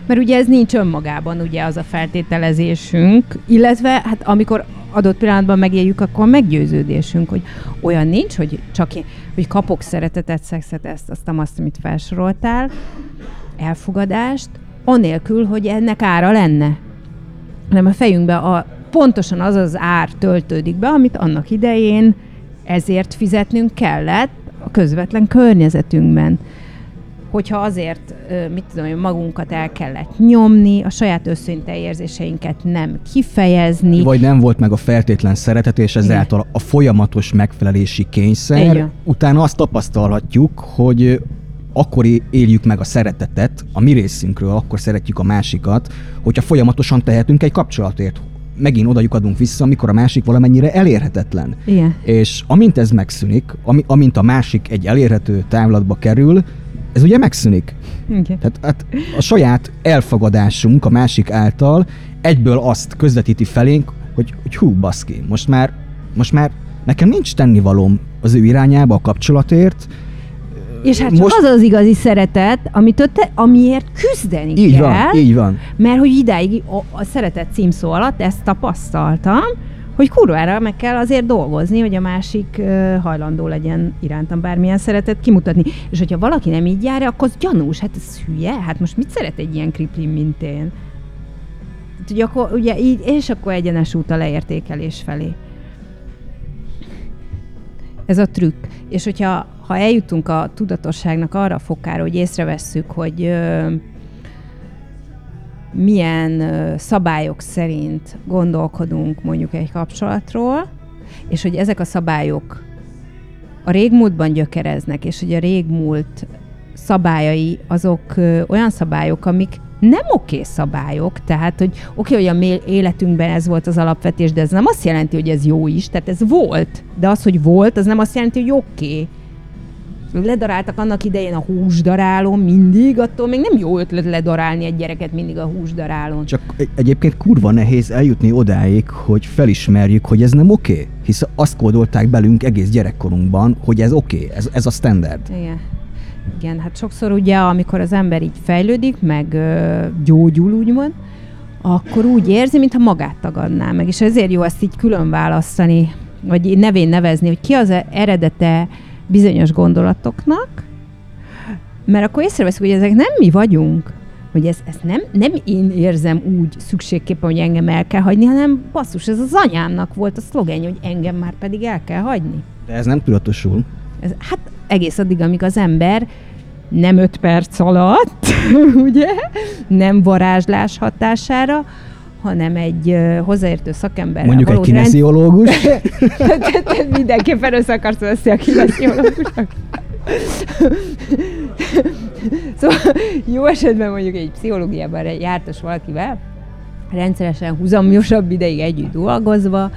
B: Mert ugye ez nincs önmagában ugye az a feltételezésünk, illetve hát amikor adott pillanatban megéljük, akkor meggyőződésünk, hogy olyan nincs, hogy csak én, hogy kapok szeretetet, szexet, ezt, azt, azt, amit felsoroltál, elfogadást, anélkül, hogy ennek ára lenne. Hanem a fejünkbe a, pontosan az az ár töltődik be, amit annak idején ezért fizetnünk kellett a közvetlen környezetünkben. Hogyha azért, mit tudom, magunkat el kellett nyomni, a saját őszinte érzéseinket nem kifejezni.
A: Vagy nem volt meg a feltétlen szeretet, és ezáltal a folyamatos megfelelési kényszer. Igen. Utána azt tapasztalhatjuk, hogy akkor éljük meg a szeretetet, a mi részünkről, akkor szeretjük a másikat, hogyha folyamatosan tehetünk egy kapcsolatért. Megint oda adunk vissza, amikor a másik valamennyire elérhetetlen.
B: Igen.
A: És amint ez megszűnik, ami, amint a másik egy elérhető távlatba kerül, ez ugye megszűnik.
B: Okay.
A: Tehát hát a saját elfogadásunk a másik által egyből azt közvetíti felénk, hogy, hogy hú, baszki, most már, most már nekem nincs tennivalóm az ő irányába a kapcsolatért,
B: és hát Most... az az igazi szeretet, amit te, amiért küzdeni
A: így
B: kell.
A: Van, így van.
B: Mert hogy idáig a, a szeretet címszó alatt ezt tapasztaltam, hogy kurvára meg kell azért dolgozni, hogy a másik uh, hajlandó legyen irántam bármilyen szeretet kimutatni. És hogyha valaki nem így jár, akkor az gyanús, hát ez hülye, hát most mit szeret egy ilyen kriplin, mint én? Ugye, akkor, ugye így, és akkor egyenes út a leértékelés felé. Ez a trükk. És hogyha ha eljutunk a tudatosságnak arra a fokára, hogy észrevesszük, hogy ö, milyen szabályok szerint gondolkodunk mondjuk egy kapcsolatról, és hogy ezek a szabályok a régmúltban gyökereznek, és hogy a régmúlt szabályai azok olyan szabályok, amik nem oké szabályok, tehát, hogy oké, hogy a életünkben ez volt az alapvetés, de ez nem azt jelenti, hogy ez jó is, tehát ez volt, de az, hogy volt, az nem azt jelenti, hogy oké. Ledaráltak annak idején a húsdarálón mindig, attól még nem jó ötlet ledarálni egy gyereket mindig a húsdarálón.
A: Csak egyébként kurva nehéz eljutni odáig, hogy felismerjük, hogy ez nem oké. Okay, hisz azt kódolták belünk egész gyerekkorunkban, hogy ez oké, okay, ez, ez a standard.
B: Igen. Igen, hát sokszor ugye, amikor az ember így fejlődik, meg ö, gyógyul, úgymond, akkor úgy érzi, mintha magát tagadná meg. És ezért jó ezt így külön választani, vagy nevén nevezni, hogy ki az eredete bizonyos gondolatoknak, mert akkor észreveszünk, hogy ezek nem mi vagyunk, hogy ez, ez nem, nem én érzem úgy szükségképpen, hogy engem el kell hagyni, hanem basszus, ez az anyámnak volt a szlogenje, hogy engem már pedig el kell hagyni.
A: De ez nem tudatosul.
B: Ez, hát egész addig, amíg az ember nem öt perc alatt, ugye, nem varázslás hatására, hanem egy hozzáértő szakember.
A: Mondjuk egy kinesziológus?
B: Rend... Mindenképpen össze akarsz veszni a kinesziológusnak. szóval jó esetben mondjuk egy pszichológiában jártas valakivel, rendszeresen húzamosabb ideig együtt dolgozva,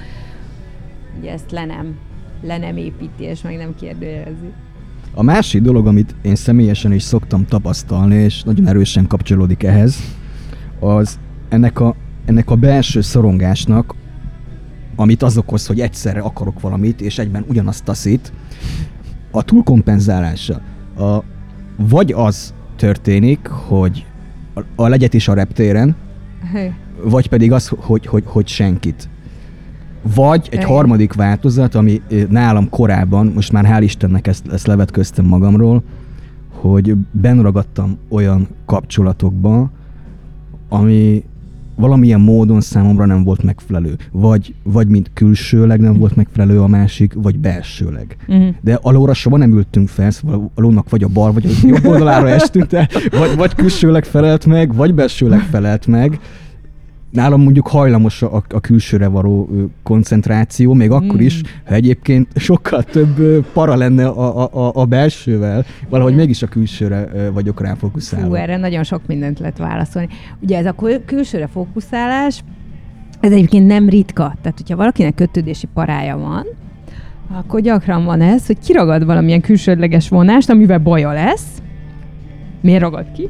B: ugye ezt le nem, le nem építi, és meg nem kérdőjelezi.
A: A másik dolog, amit én személyesen is szoktam tapasztalni, és nagyon erősen kapcsolódik ehhez, az ennek a ennek a belső szorongásnak, amit az okoz, hogy egyszerre akarok valamit, és egyben ugyanazt taszít, a túlkompenzálása. A, vagy az történik, hogy a, a legyet is a reptéren, vagy pedig az, hogy, hogy, hogy senkit. Vagy egy harmadik változat, ami nálam korábban, most már hál' Istennek ezt, ezt levetköztem magamról, hogy benragadtam olyan kapcsolatokba, ami valamilyen módon számomra nem volt megfelelő. Vagy, vagy mint külsőleg nem volt megfelelő a másik, vagy belsőleg. Uh-huh. De alóra soha nem ültünk fel, szóval alónak vagy a bal, vagy a jobb oldalára estünk, vagy, vagy külsőleg felelt meg, vagy belsőleg felelt meg, nálam mondjuk hajlamos a, a külsőre való koncentráció, még akkor mm. is, ha egyébként sokkal több para lenne a, a, a belsővel, valahogy mégis a külsőre vagyok rá fókuszálva.
B: Fú, erre nagyon sok mindent lehet válaszolni. Ugye ez a külsőre fókuszálás, ez egyébként nem ritka. Tehát, hogyha valakinek kötődési parája van, akkor gyakran van ez, hogy kiragad valamilyen külsődleges vonást, amivel baja lesz. Miért ragad ki?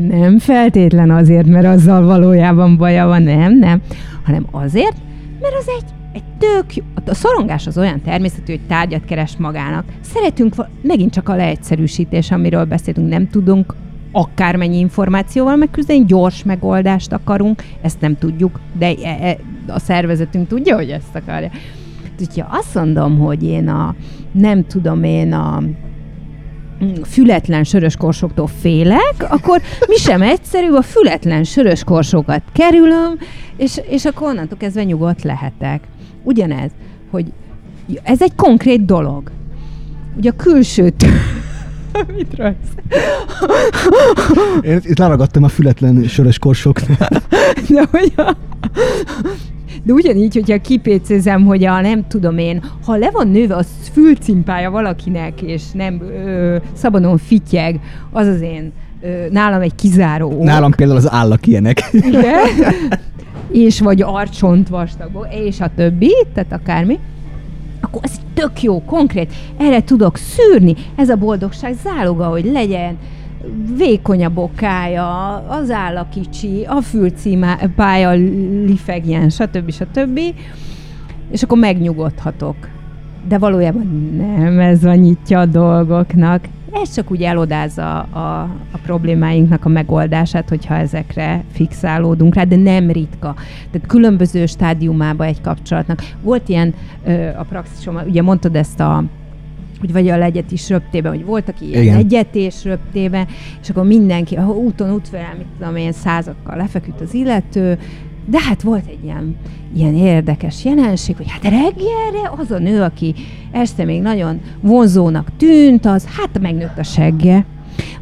B: Nem feltétlen azért, mert azzal valójában baja van, nem, nem, hanem azért, mert az egy, egy tök jó. A szorongás az olyan természetű, hogy tárgyat keres magának. Szeretünk, megint csak a leegyszerűsítés, amiről beszéltünk, nem tudunk akármennyi információval megküzdeni, gyors megoldást akarunk, ezt nem tudjuk, de e, e, a szervezetünk tudja, hogy ezt akarja. Úgyhogy azt mondom, hogy én a, nem tudom én a fületlen sörös korsoktól félek, akkor mi sem egyszerű, a fületlen sörös korsokat kerülöm, és, és akkor onnantól kezdve nyugodt lehetek. Ugyanez, hogy ez egy konkrét dolog. Ugye a külsőt Mit rajz?
A: Én itt leragadtam a fületlen sörös korsoknál.
B: De, hogy a... De ugyanígy, hogyha kipécézem, hogy a nem tudom én, ha le van nőve a fülcimpája valakinek, és nem ö, szabadon fityeg, az az én ö, nálam egy kizáró. ok.
A: Nálam például az állak ilyenek.
B: Igen. és vagy arcsont vastagból, és a többi, tehát akármi, akkor ez tök jó, konkrét, erre tudok szűrni, ez a boldogság záloga, hogy legyen vékony a bokája, az álla kicsi, a fülcímája lifegjen, stb. stb. És akkor megnyugodhatok. De valójában nem ez a nyitja a dolgoknak. Ez csak úgy elodázza a, a problémáinknak a megoldását, hogyha ezekre fixálódunk rá, de nem ritka. Tehát különböző stádiumában egy kapcsolatnak. Volt ilyen ö, a praxisomban, ugye mondtad ezt a hogy vagy a legyet is röptében, hogy voltak ilyen
A: Igen.
B: egyetés röptében, és akkor mindenki, ha úton, útfélel, mit tudom én, százakkal lefeküdt az illető, de hát volt egy ilyen, ilyen érdekes jelenség, hogy hát reggelre az a nő, aki este még nagyon vonzónak tűnt, az hát megnőtt a segge.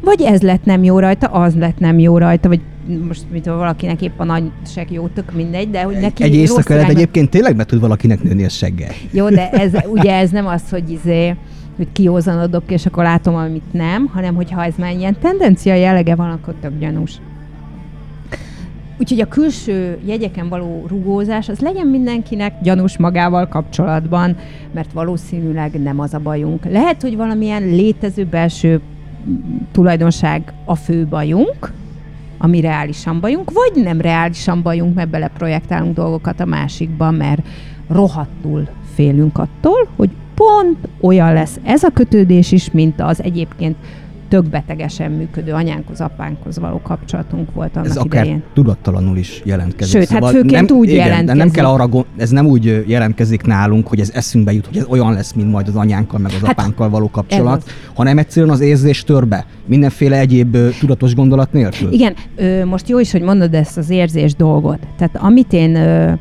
B: Vagy ez lett nem jó rajta, az lett nem jó rajta, vagy most mit valakinek épp a nagy seg jó, tök mindegy, de hogy neki
A: Egy éjszaka
B: irányba-
A: egyébként tényleg be tud valakinek nőni a seggel.
B: jó, de ez, ugye ez nem az, hogy izé, hogy kiózanodok, és akkor látom, amit nem, hanem hogyha ez már ilyen tendencia jellege van, akkor tök gyanús. Úgyhogy a külső jegyeken való rugózás, az legyen mindenkinek gyanús magával kapcsolatban, mert valószínűleg nem az a bajunk. Lehet, hogy valamilyen létező belső tulajdonság a fő bajunk, ami reálisan bajunk, vagy nem reálisan bajunk, mert beleprojektálunk dolgokat a másikba, mert rohadtul félünk attól, hogy pont olyan lesz ez a kötődés is, mint az egyébként tök betegesen működő anyánkhoz, apánkhoz való kapcsolatunk volt annak
A: Ez akár
B: idején.
A: tudattalanul is jelentkezik. Szóval
B: Sőt, hát főként úgy
A: igen, De nem
B: jelentkezik.
A: kell arra gond, ez nem úgy jelentkezik nálunk, hogy ez eszünkbe jut, hogy ez olyan lesz, mint majd az anyánkkal, meg az
B: Hát,
A: apánkkal való kapcsolat, hanem egyszerűen az érzés törbe, mindenféle egyéb ö, tudatos gondolat nélkül.
B: Igen, ö, most jó is, hogy mondod ezt az érzés dolgot. Tehát amit én ö,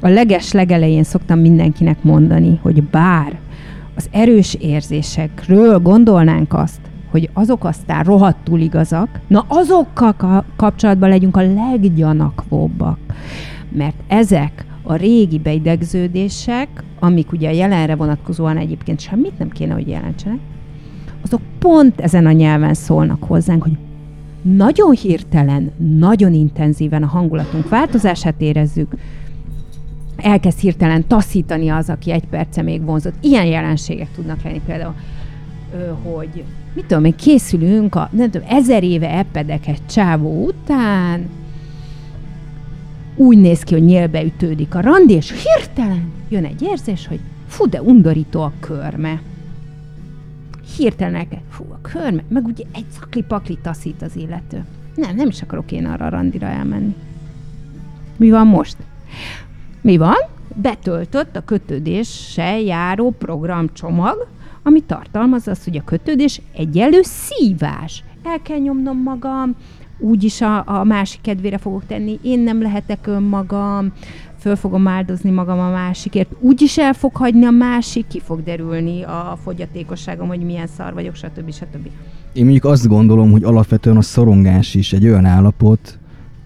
B: a leges legelején szoktam mindenkinek mondani, hogy bár az erős érzésekről gondolnánk azt, hogy azok aztán rohadtul igazak, na azokkal ka- kapcsolatban legyünk a leggyanakvóbbak. Mert ezek a régi beidegződések, amik ugye a jelenre vonatkozóan egyébként semmit nem kéne, hogy jelentsenek, azok pont ezen a nyelven szólnak hozzánk, hogy nagyon hirtelen, nagyon intenzíven a hangulatunk változását érezzük, elkezd hirtelen taszítani az, aki egy perce még vonzott. Ilyen jelenségek tudnak lenni például, hogy mit tudom én, készülünk a, nem tudom, ezer éve epedek egy csávó után, úgy néz ki, hogy nyélbe ütődik a randi, és hirtelen jön egy érzés, hogy fú, de undorító a körme. Hirtelen elkezd, fú, a körme, meg ugye egy szakli-pakli taszít az illető. Nem, nem is akarok én arra a randira elmenni. Mi van most? Mi van? Betöltött a kötődéssel járó programcsomag, ami tartalmaz azt, hogy a kötődés egyelő szívás. El kell nyomnom magam, úgyis a, a másik kedvére fogok tenni, én nem lehetek önmagam, föl fogom áldozni magam a másikért, úgyis el fog hagyni a másik, ki fog derülni a fogyatékosságom, hogy milyen szar vagyok, stb. stb.
A: Én mondjuk azt gondolom, hogy alapvetően a szorongás is egy olyan állapot,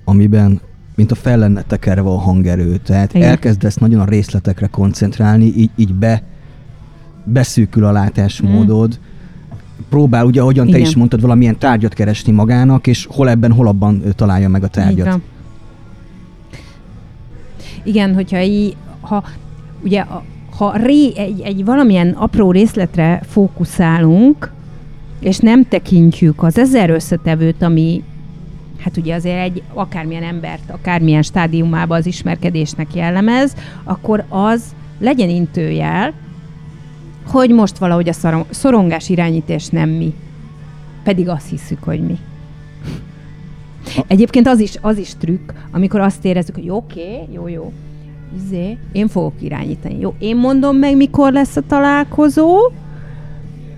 A: amiben mint a fel lenne tekerve a hangerő. Tehát
B: Igen.
A: elkezdesz nagyon a részletekre koncentrálni, így, így be, beszűkül a látásmódod, próbál, ugye, ahogyan te
B: Igen.
A: is mondtad, valamilyen tárgyat keresni magának, és hol ebben, hol abban találja meg a tárgyat.
B: Igen, hogyha így, ha ugye ha ré, egy, egy valamilyen apró részletre fókuszálunk, és nem tekintjük az ezer összetevőt, ami hát ugye azért egy akármilyen embert, akármilyen stádiumában az ismerkedésnek jellemez, akkor az legyen intőjel, hogy most valahogy a szorongás irányítás nem mi. Pedig azt hiszük, hogy mi. Egyébként az is, az is trükk, amikor azt érezzük, hogy oké, okay, jó, jó, izé, én fogok irányítani. Jó, én mondom meg, mikor lesz a találkozó,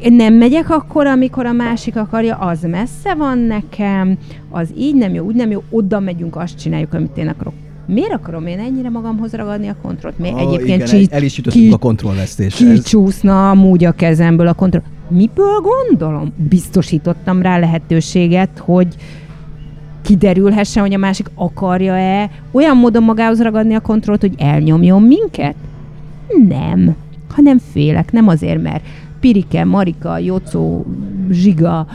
B: én nem megyek akkor, amikor a másik akarja, az messze van nekem, az így nem jó, úgy nem jó, oda megyünk, azt csináljuk, amit én akarok. Miért akarom én ennyire magamhoz ragadni a kontrollt? Miért egyébként
A: igen,
B: csí-
A: el is jutottunk
B: ki-
A: a kontrollvesztéshez.
B: kicsúszna amúgy a kezemből a kontroll. Miből gondolom? Biztosítottam rá lehetőséget, hogy kiderülhessen, hogy a másik akarja-e olyan módon magához ragadni a kontrollt, hogy elnyomjon minket? Nem. Hanem félek, nem azért, mert Pirike, Marika, Jocó, Zsiga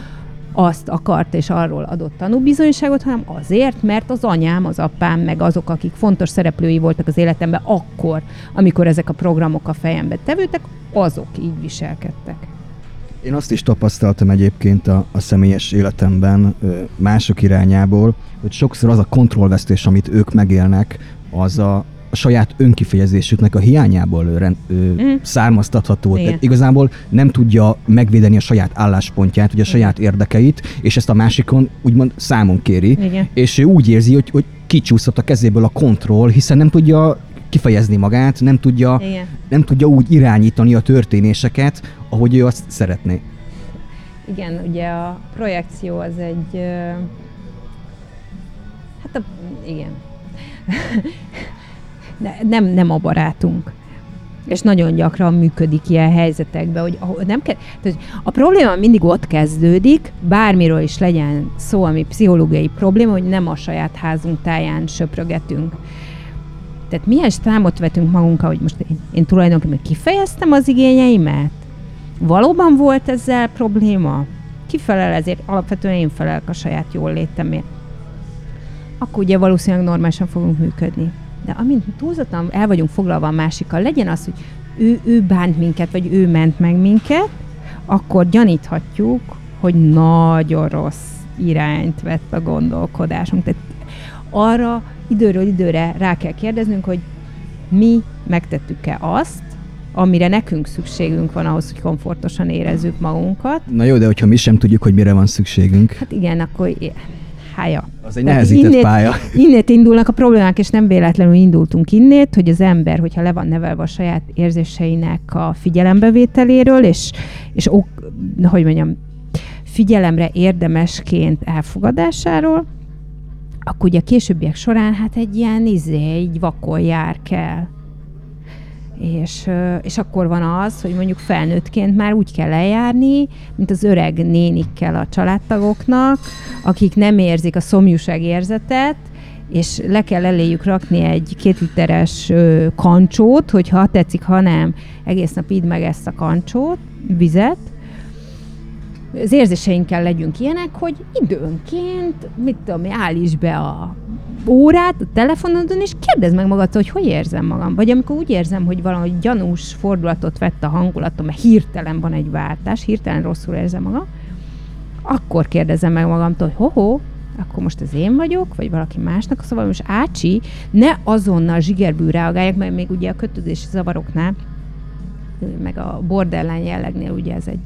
B: azt akart és arról adott tanúbizonyságot, hanem azért, mert az anyám, az apám, meg azok, akik fontos szereplői voltak az életemben akkor, amikor ezek a programok a fejembe tevődtek, azok így viselkedtek.
A: Én azt is tapasztaltam egyébként a, a személyes életemben mások irányából, hogy sokszor az a kontrollvesztés, amit ők megélnek, az a, saját önkifejezésüknek a hiányából rend, ö, mm. származtatható. Tehát igazából nem tudja megvédeni a saját álláspontját, vagy a saját érdekeit, és ezt a másikon úgymond számon kéri, Igen. és ő úgy érzi, hogy, hogy kicsúszott a kezéből a kontroll, hiszen nem tudja kifejezni magát, nem tudja, nem tudja úgy irányítani a történéseket, ahogy ő azt szeretné.
B: Igen, ugye a projekció az egy... Hát a, igen. ne, nem, nem a barátunk. És nagyon gyakran működik ilyen helyzetekben, hogy nem ke- tehát a probléma mindig ott kezdődik, bármiről is legyen szó, ami pszichológiai probléma, hogy nem a saját házunk táján söprögetünk. Tehát milyen számot vetünk magunkkal, hogy most én, én tulajdonképpen kifejeztem az igényeimet? Valóban volt ezzel probléma? Kifelel ezért? Alapvetően én felelek a saját jól létemért. Akkor ugye valószínűleg normálisan fogunk működni. De amint túlzottan el vagyunk foglalva a másikkal, legyen az, hogy ő, ő bánt minket, vagy ő ment meg minket, akkor gyaníthatjuk, hogy nagyon rossz irányt vett a gondolkodásunk. Tehát arra időről időre rá kell kérdeznünk, hogy mi megtettük-e azt, amire nekünk szükségünk van ahhoz, hogy komfortosan érezzük magunkat.
A: Na jó, de hogyha mi sem tudjuk, hogy mire van szükségünk.
B: Hát igen, akkor hája.
A: Az egy nehezített innét, pálya.
B: Innét indulnak a problémák, és nem véletlenül indultunk innét, hogy az ember, hogyha le van nevelve a saját érzéseinek a figyelembevételéről, és, és ok, hogy mondjam, figyelemre érdemesként elfogadásáról, akkor ugye a későbbiek során hát egy ilyen izé, egy vakon jár kell. És, és akkor van az, hogy mondjuk felnőttként már úgy kell eljárni, mint az öreg nénikkel a családtagoknak, akik nem érzik a szomjúság érzetet, és le kell eléjük rakni egy két literes kancsót, hogy ha tetszik, ha nem, egész nap idd meg ezt a kancsót, vizet, az érzéseinkkel legyünk ilyenek, hogy időnként, mit tudom, állíts be a órát a telefonodon, és kérdezd meg magad, hogy hogy érzem magam. Vagy amikor úgy érzem, hogy valahogy gyanús fordulatot vett a hangulatom, mert hirtelen van egy váltás, hirtelen rosszul érzem magam, akkor kérdezem meg magamtól, hogy ho-ho, akkor most ez én vagyok, vagy valaki másnak, szóval most ácsi, ne azonnal zsigerbű reagálják, mert még ugye a kötődési zavaroknál, meg a borderline jellegnél ugye ez egy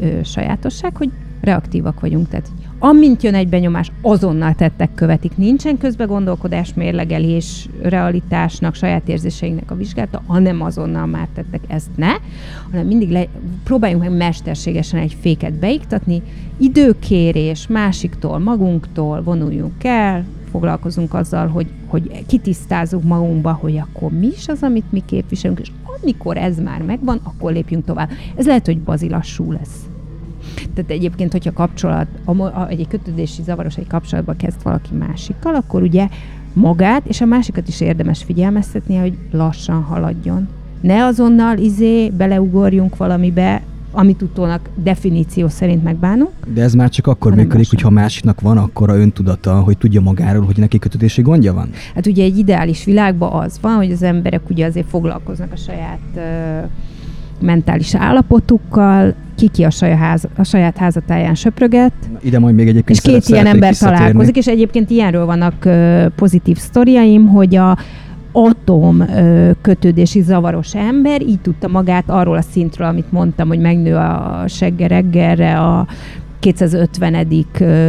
B: ö, sajátosság, hogy reaktívak vagyunk. Tehát amint jön egy benyomás, azonnal tettek követik. Nincsen közbegondolkodás, mérlegelés, realitásnak, saját érzéseinknek a vizsgálata, hanem azonnal már tettek ezt ne, hanem mindig le, próbáljunk meg mesterségesen egy féket beiktatni, időkérés, másiktól, magunktól vonuljunk el, foglalkozunk azzal, hogy, hogy kitisztázzuk magunkba, hogy akkor mi is az, amit mi képviselünk, és amikor ez már megvan, akkor lépjünk tovább. Ez lehet, hogy bazilassú lesz. Tehát egyébként, hogyha kapcsolat, egy kötődési zavaros egy kapcsolatban kezd valaki másikkal, akkor ugye magát és a másikat is érdemes figyelmeztetni, hogy lassan haladjon. Ne azonnal izé beleugorjunk valamibe, amit utólag definíció szerint megbánunk.
A: De ez már csak akkor működik, hogyha másiknak van akkora öntudata, hogy tudja magáról, hogy neki kötődési gondja van?
B: Hát ugye egy ideális világban az van, hogy az emberek ugye azért foglalkoznak a saját uh, mentális állapotukkal, ki a, saját, ház, a saját házatáján söpröget.
A: Ide majd még egyébként
B: És két ilyen ember találkozik, és egyébként ilyenről vannak pozitív sztoriaim, hogy a atom kötődési zavaros ember így tudta magát arról a szintről, amit mondtam, hogy megnő a segge reggelre a 250.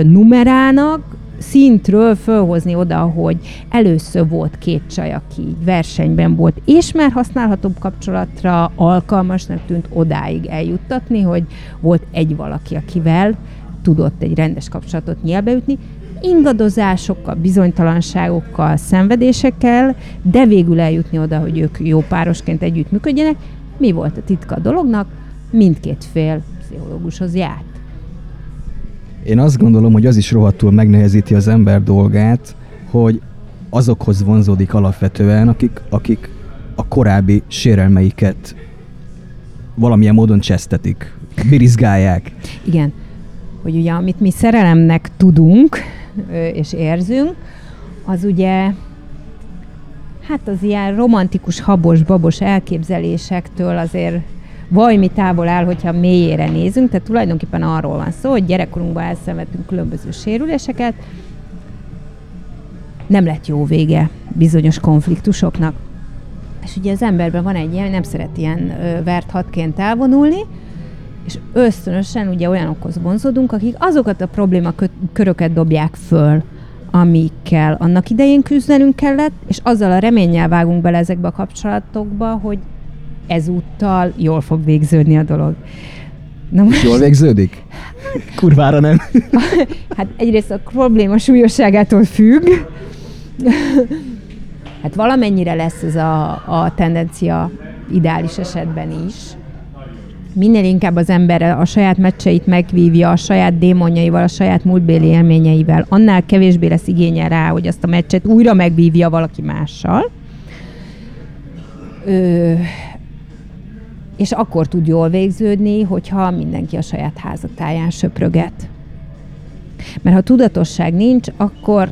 B: numerának, szintről fölhozni oda, hogy először volt két csaj, aki versenyben volt, és már használhatóbb kapcsolatra alkalmasnak tűnt odáig eljuttatni, hogy volt egy valaki, akivel tudott egy rendes kapcsolatot nyelbeütni, ingadozásokkal, bizonytalanságokkal, szenvedésekkel, de végül eljutni oda, hogy ők jó párosként együttműködjenek. Mi volt a titka a dolognak? Mindkét fél pszichológushoz járt.
A: Én azt gondolom, hogy az is rohadtul megnehezíti az ember dolgát, hogy azokhoz vonzódik alapvetően, akik, akik a korábbi sérelmeiket valamilyen módon csesztetik, birizgálják.
B: Igen, hogy ugye amit mi szerelemnek tudunk és érzünk, az ugye hát az ilyen romantikus, habos, babos elképzelésektől azért vajmi távol áll, hogyha mélyére nézünk, tehát tulajdonképpen arról van szó, hogy gyerekkorunkban elszenvedtünk különböző sérüléseket, nem lett jó vége bizonyos konfliktusoknak. És ugye az emberben van egy ilyen, nem szeret ilyen ö, vert hadként elvonulni, és ösztönösen ugye olyanokhoz vonzódunk, akik azokat a problémaköröket dobják föl, amikkel annak idején küzdenünk kellett, és azzal a reménnyel vágunk bele ezekbe a kapcsolatokba, hogy ezúttal jól fog végződni a dolog.
A: Na most... Jól végződik? Kurvára nem.
B: hát egyrészt a probléma súlyosságától függ. hát valamennyire lesz ez a, a tendencia ideális esetben is. Minél inkább az ember a saját meccseit megvívja, a saját démonjaival, a saját múltbéli élményeivel, annál kevésbé lesz igénye rá, hogy azt a meccset újra megvívja valaki mással. Ö, és akkor tud jól végződni, hogyha mindenki a saját házatáján söpröget. Mert ha tudatosság nincs, akkor,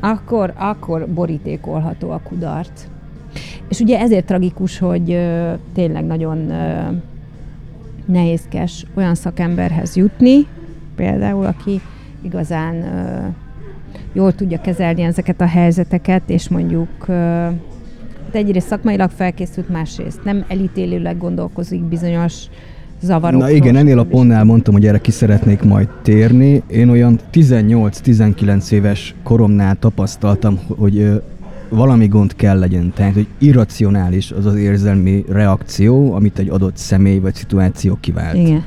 B: akkor, akkor borítékolható a kudart. És ugye ezért tragikus, hogy ö, tényleg nagyon ö, nehézkes olyan szakemberhez jutni, például, aki igazán ö, jól tudja kezelni ezeket a helyzeteket, és mondjuk ö, de egyrészt szakmailag felkészült, másrészt nem elítélőleg gondolkozik bizonyos zavarokról.
A: Na igen, ennél a pontnál mondtam, hogy erre ki szeretnék majd térni. Én olyan 18-19 éves koromnál tapasztaltam, hogy valami gond kell legyen. Tehát, hogy irracionális az az érzelmi reakció, amit egy adott személy vagy szituáció kivált.
B: Igen.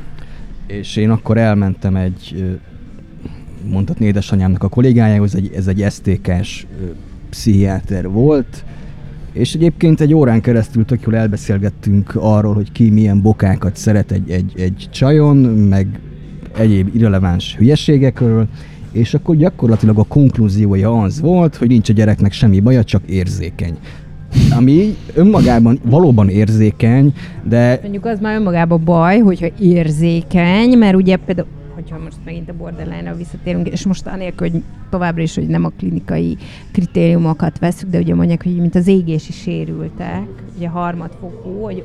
A: És én akkor elmentem egy, mondhatni édesanyámnak a kollégájához, egy, ez egy STK-s pszichiáter volt, és egyébként egy órán keresztül tök jól elbeszélgettünk arról, hogy ki milyen bokákat szeret egy, egy, egy csajon, meg egyéb irreleváns hülyeségekről, és akkor gyakorlatilag a konklúziója az volt, hogy nincs a gyereknek semmi baja, csak érzékeny. Ami önmagában valóban érzékeny, de...
B: Mondjuk az már önmagában baj, hogyha érzékeny, mert ugye például hogyha most megint a borderline-ra visszatérünk, és most anélkül, hogy továbbra is, hogy nem a klinikai kritériumokat veszük, de ugye mondják, hogy mint az égési sérültek, ugye harmadfokú, hogy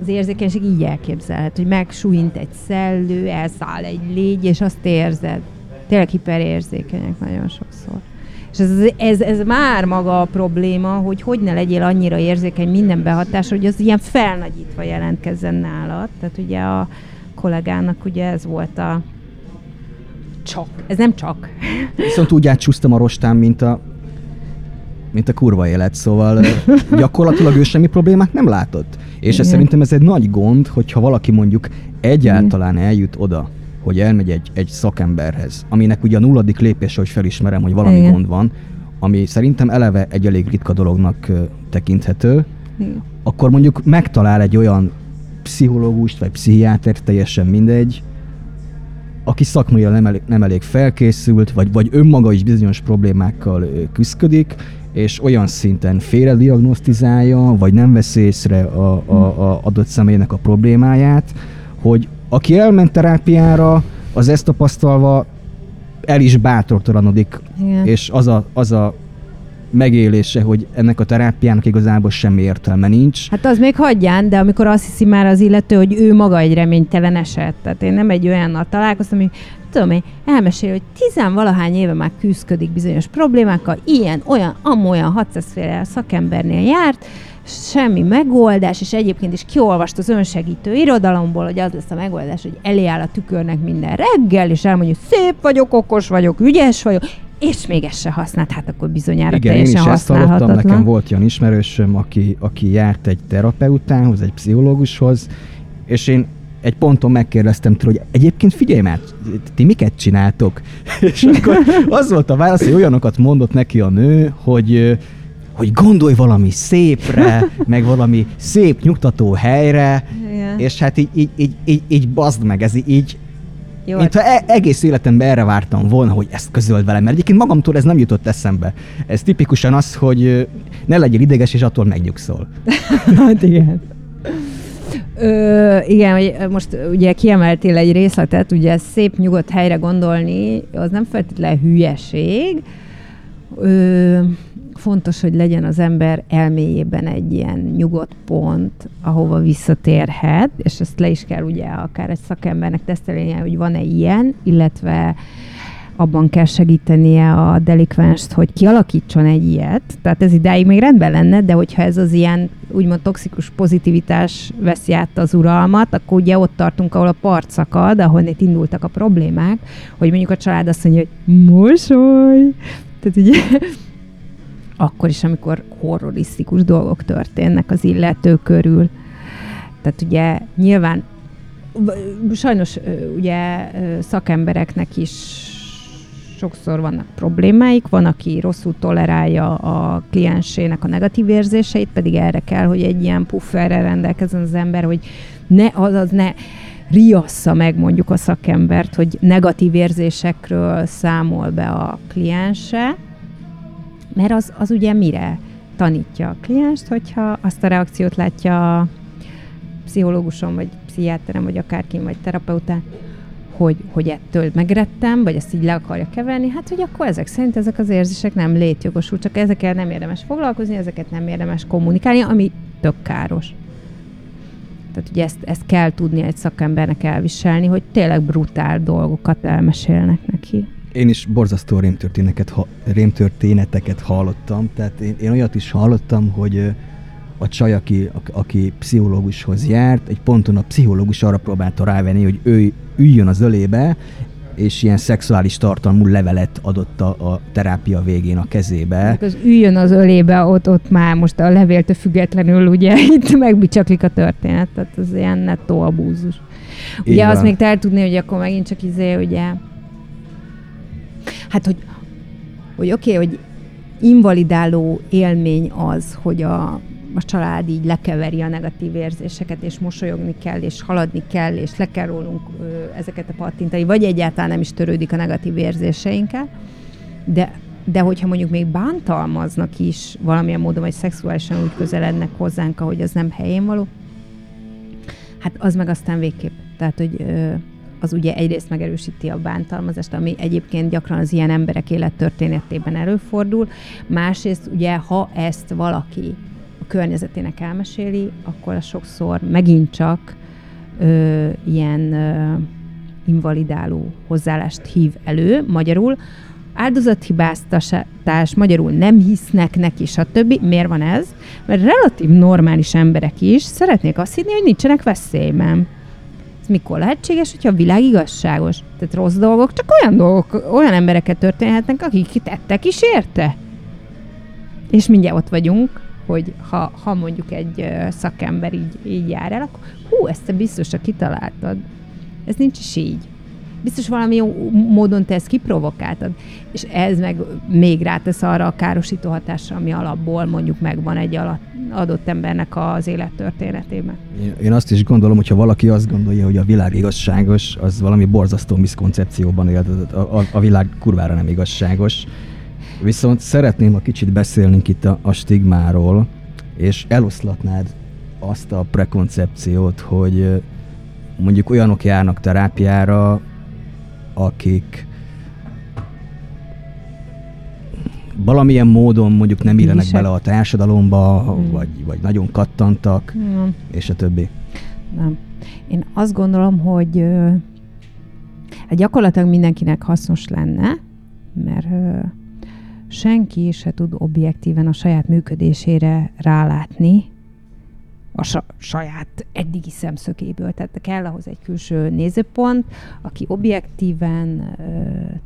B: az érzékenység így elképzelhet, hogy megsújint egy szellő, elszáll egy légy, és azt érzed. Tényleg hiperérzékenyek nagyon sokszor. És ez, ez, ez már maga a probléma, hogy hogy ne legyél annyira érzékeny minden behatás, hogy az ilyen felnagyítva jelentkezzen nálad. Tehát ugye a, kollégának ugye ez volt a csak. Ez nem csak.
A: Viszont úgy átcsúsztam a rostán, mint a mint a kurva élet, szóval gyakorlatilag ő semmi problémát nem látott. És ez szerintem ez egy nagy gond, hogyha valaki mondjuk egyáltalán eljut oda, hogy elmegy egy, egy szakemberhez, aminek ugye a nulladik lépése, hogy felismerem, hogy valami Igen. gond van, ami szerintem eleve egy elég ritka dolognak tekinthető, Igen. akkor mondjuk megtalál egy olyan pszichológust, vagy pszichiátert, teljesen mindegy, aki szakmailag nem elég, nem elég felkészült, vagy, vagy önmaga is bizonyos problémákkal küzdik, és olyan szinten félrediagnosztizálja, vagy nem vesz észre a, a, a adott személynek a problémáját, hogy aki elment terápiára, az ezt tapasztalva el is bátortalanodik, Igen. és az a, az a megélése, hogy ennek a terápiának igazából semmi értelme nincs.
B: Hát az még hagyján, de amikor azt hiszi már az illető, hogy ő maga egy reménytelen eset. Tehát én nem egy olyannal találkoztam, hogy tudom én, elmesél, hogy tizenvalahány éve már küzdik bizonyos problémákkal, ilyen, olyan, amolyan 600 féle szakembernél járt, semmi megoldás, és egyébként is kiolvast az önsegítő irodalomból, hogy az lesz a megoldás, hogy elé áll a tükörnek minden reggel, és elmondja, hogy szép vagyok, okos vagyok, ügyes vagyok, és még ezt se használt, hát akkor bizonyára
A: Igen,
B: teljesen
A: én is ezt hallottam, nekem volt olyan ismerősöm, aki, aki járt egy terapeutához, egy pszichológushoz, és én egy ponton megkérdeztem tőle, hogy egyébként figyelj már, ti miket csináltok? és akkor az volt a válasz, hogy olyanokat mondott neki a nő, hogy hogy gondolj valami szépre, meg valami szép, nyugtató helyre, Igen. És hát így, így, így, így, így bazd meg, ez így, jó, Mint
B: hát-
A: ha e- egész életemben erre vártam volna, hogy ezt közöld velem, mert egyébként magamtól ez nem jutott eszembe. Ez tipikusan az, hogy ne legyél ideges, és attól megnyugszol.
B: hát igen. Ö, igen, hogy most ugye kiemeltél egy részletet, ugye szép, nyugodt helyre gondolni, az nem feltétlenül hülyeség. Ö, fontos, hogy legyen az ember elméjében egy ilyen nyugodt pont, ahova visszatérhet, és ezt le is kell ugye akár egy szakembernek tesztelni, hogy van-e ilyen, illetve abban kell segítenie a delikvenst, hogy kialakítson egy ilyet. Tehát ez idáig még rendben lenne, de hogyha ez az ilyen úgymond toxikus pozitivitás veszi át az uralmat, akkor ugye ott tartunk, ahol a part szakad, ahol itt indultak a problémák, hogy mondjuk a család azt mondja, hogy mosoly! Tehát ugye akkor is, amikor horrorisztikus dolgok történnek az illető körül. Tehát ugye nyilván sajnos ugye szakembereknek is sokszor vannak problémáik, van, aki rosszul tolerálja a kliensének a negatív érzéseit, pedig erre kell, hogy egy ilyen pufferrel rendelkezzen az ember, hogy ne, azaz ne riassza meg mondjuk a szakembert, hogy negatív érzésekről számol be a kliense, mert az, az ugye mire tanítja a klienst, hogyha azt a reakciót látja a pszichológuson, vagy pszichiáterem, vagy akárkin, vagy terapeután, hogy, hogy ettől megrettem, vagy ezt így le akarja keverni, hát hogy akkor ezek szerint ezek az érzések nem létjogosult, csak ezekkel nem érdemes foglalkozni, ezeket nem érdemes kommunikálni, ami tök káros. Tehát ugye ezt, ezt kell tudni egy szakembernek elviselni, hogy tényleg brutál dolgokat elmesélnek neki.
A: Én is borzasztó rémtörténeteket, ha, rémtörténeteket hallottam, tehát én, én olyat is hallottam, hogy a csaj, aki, aki pszichológushoz járt, egy ponton a pszichológus arra próbálta rávenni, hogy ő üljön az ölébe, és ilyen szexuális tartalmú levelet adott a, a terápia végén a kezébe.
B: Az üljön az ölébe, ott, ott már most a levéltől függetlenül ugye itt megbicsaklik a történet, tehát az ilyen nettó abúzus. Ugye Igen. azt még el tudni, hogy akkor megint csak izé, ugye Hát, hogy, hogy oké, okay, hogy invalidáló élmény az, hogy a, a család így lekeveri a negatív érzéseket, és mosolyogni kell, és haladni kell, és le kell rólunk ezeket a pattintai, vagy egyáltalán nem is törődik a negatív érzéseinkkel, de, de hogyha mondjuk még bántalmaznak is valamilyen módon, vagy szexuálisan úgy közelednek hozzánk, ahogy az nem helyén való, hát az meg aztán végképp. Tehát, hogy az ugye egyrészt megerősíti a bántalmazást, ami egyébként gyakran az ilyen emberek élettörténetében előfordul, másrészt ugye, ha ezt valaki környezetének elmeséli, akkor az sokszor megint csak ö, ilyen ö, invalidáló hozzáállást hív elő, magyarul áldozathibáztatás, magyarul nem hisznek neki, stb. Miért van ez? Mert relatív normális emberek is szeretnék azt hinni, hogy nincsenek veszélyben. Ez mikor lehetséges, hogyha a világ igazságos? Tehát rossz dolgok, csak olyan dolgok, olyan embereket történhetnek, akik tettek is érte. És mindjárt ott vagyunk, hogy ha, ha mondjuk egy szakember így, így jár el, akkor hú, ezt te biztosra kitaláltad. Ez nincs is így biztos valami módon te ezt kiprovokáltad, és ez meg még rátesz arra a károsító hatásra, ami alapból mondjuk megvan egy alatt, adott embernek az élettörténetében.
A: Én azt is gondolom, hogyha valaki azt gondolja, hogy a világ igazságos, az valami borzasztó miszkoncepcióban él, a, a, a világ kurvára nem igazságos. Viszont szeretném, ha kicsit beszélnénk itt a, a stigmáról, és eloszlatnád azt a prekoncepciót, hogy mondjuk olyanok járnak terápiára, akik valamilyen módon mondjuk nem illenek bele a társadalomba, hmm. vagy, vagy nagyon kattantak, hmm. és a többi.
B: Nem. Én azt gondolom, hogy hát gyakorlatilag mindenkinek hasznos lenne, mert senki se tud objektíven a saját működésére rálátni, a sa- saját eddigi szemszögéből. Tehát kell ahhoz egy külső nézőpont, aki objektíven ö,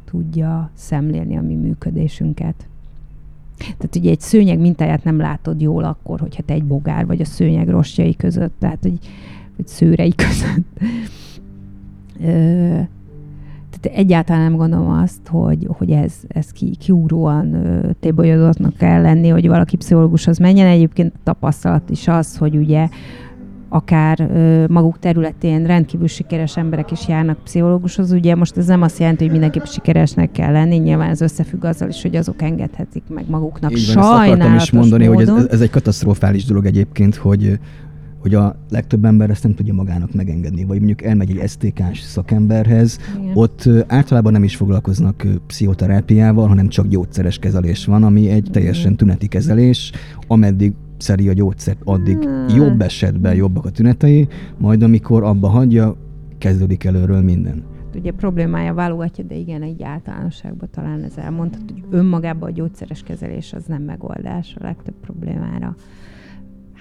B: tudja szemlélni a mi működésünket. Tehát ugye egy szőnyeg mintáját nem látod jól akkor, hogyha te egy bogár vagy a szőnyeg rostjai között, tehát hogy, vagy szőrei között. Ö, tehát egyáltalán nem gondolom azt, hogy, hogy ez, ez ki, kiugróan tébolyodottnak kell lenni, hogy valaki pszichológushoz menjen. Egyébként a tapasztalat is az, hogy ugye akár ö, maguk területén rendkívül sikeres emberek is járnak pszichológushoz. Ugye most ez nem azt jelenti, hogy mindenképp sikeresnek kell lenni, nyilván ez összefügg azzal is, hogy azok engedhetik meg maguknak
A: Így van, akartam is mondani, módon. hogy ez, ez egy katasztrofális dolog egyébként, hogy hogy a legtöbb ember ezt nem tudja magának megengedni, vagy mondjuk elmegy egy STK-s szakemberhez, Igen. ott általában nem is foglalkoznak pszichoterápiával, hanem csak gyógyszeres kezelés van, ami egy teljesen tüneti kezelés, ameddig szeri a gyógyszert, addig jobb esetben jobbak a tünetei, majd amikor abba hagyja, kezdődik előről minden.
B: Ugye problémája válogatja, de igen, egy általánosságban talán ez elmondható, hogy önmagában a gyógyszeres kezelés az nem megoldás a legtöbb problémára.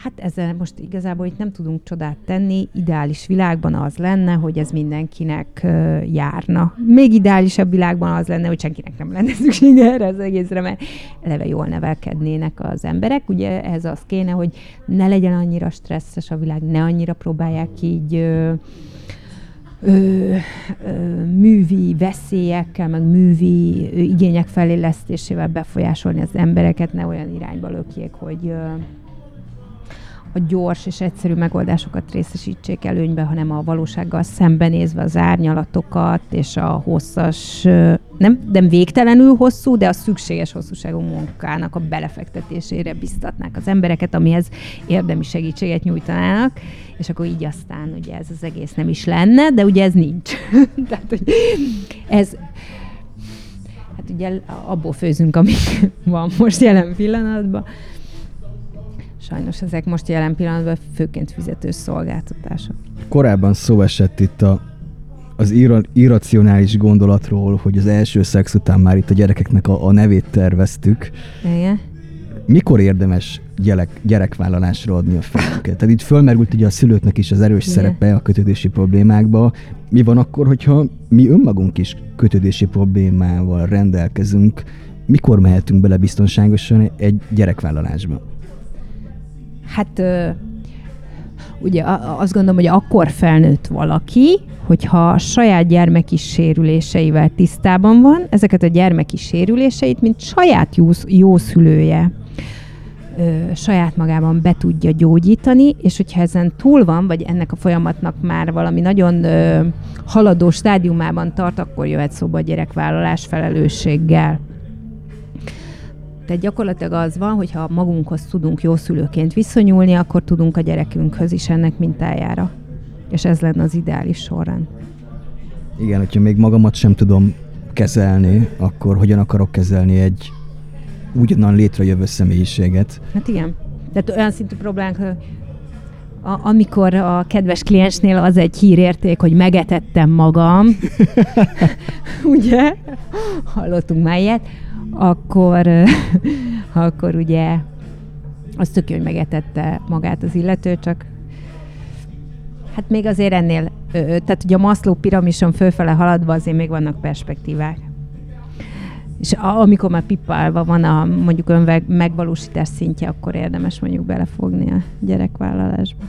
B: Hát ezzel most igazából itt nem tudunk csodát tenni. Ideális világban az lenne, hogy ez mindenkinek járna. Még ideálisabb világban az lenne, hogy senkinek nem lenne szüksége erre az egészre, mert eleve jól nevelkednének az emberek. Ugye ez az kéne, hogy ne legyen annyira stresszes a világ, ne annyira próbálják így uh, ö, ö, művi veszélyekkel, meg művi igények felélesztésével befolyásolni az embereket, ne olyan irányba lökjék, hogy ö, a gyors és egyszerű megoldásokat részesítsék előnybe, hanem a valósággal szembenézve az árnyalatokat és a hosszas, nem, nem végtelenül hosszú, de a szükséges hosszúságú munkának a belefektetésére biztatnák az embereket, amihez érdemi segítséget nyújtanának, és akkor így aztán ugye ez az egész nem is lenne, de ugye ez nincs. Tehát, hogy ez, hát ugye abból főzünk, amik van most jelen pillanatban, Sajnos ezek most jelen pillanatban főként fizetős szolgáltatások.
A: Korábban szó esett itt a, az ira, irracionális gondolatról, hogy az első szex után már itt a gyerekeknek a, a nevét terveztük.
B: Igen.
A: Mikor érdemes gyerek, gyerekvállalásra adni a fejüket? Tehát itt fölmerült ugye a szülőknek is az erős Igen. szerepe a kötődési problémákba. Mi van akkor, hogyha mi önmagunk is kötődési problémával rendelkezünk? Mikor mehetünk bele biztonságosan egy gyerekvállalásba?
B: Hát ugye azt gondolom, hogy akkor felnőtt valaki, hogyha a saját gyermeki sérüléseivel tisztában van, ezeket a gyermeki sérüléseit, mint saját jó, jó szülője ö, saját magában be tudja gyógyítani, és hogyha ezen túl van, vagy ennek a folyamatnak már valami nagyon ö, haladó stádiumában tart, akkor jöhet szóba a gyerekvállalás felelősséggel. Tehát gyakorlatilag az van, hogy ha magunkhoz tudunk jó szülőként viszonyulni, akkor tudunk a gyerekünkhöz is ennek mintájára. És ez lenne az ideális sorrend.
A: Igen, hogyha még magamat sem tudom kezelni, akkor hogyan akarok kezelni egy ugyanan létrejövő személyiséget?
B: Hát igen. Tehát olyan szintű problémánk, a, amikor a kedves kliensnél az egy hírérték, hogy megetettem magam, ugye, hallottunk már ilyet, akkor, akkor ugye az tök jó, hogy megetette magát az illető, csak hát még azért ennél, tehát ugye a Maszló piramison fölfele haladva azért még vannak perspektívák. És amikor már pippálva van a mondjuk ön megvalósítás szintje, akkor érdemes mondjuk belefogni a gyerekvállalásba.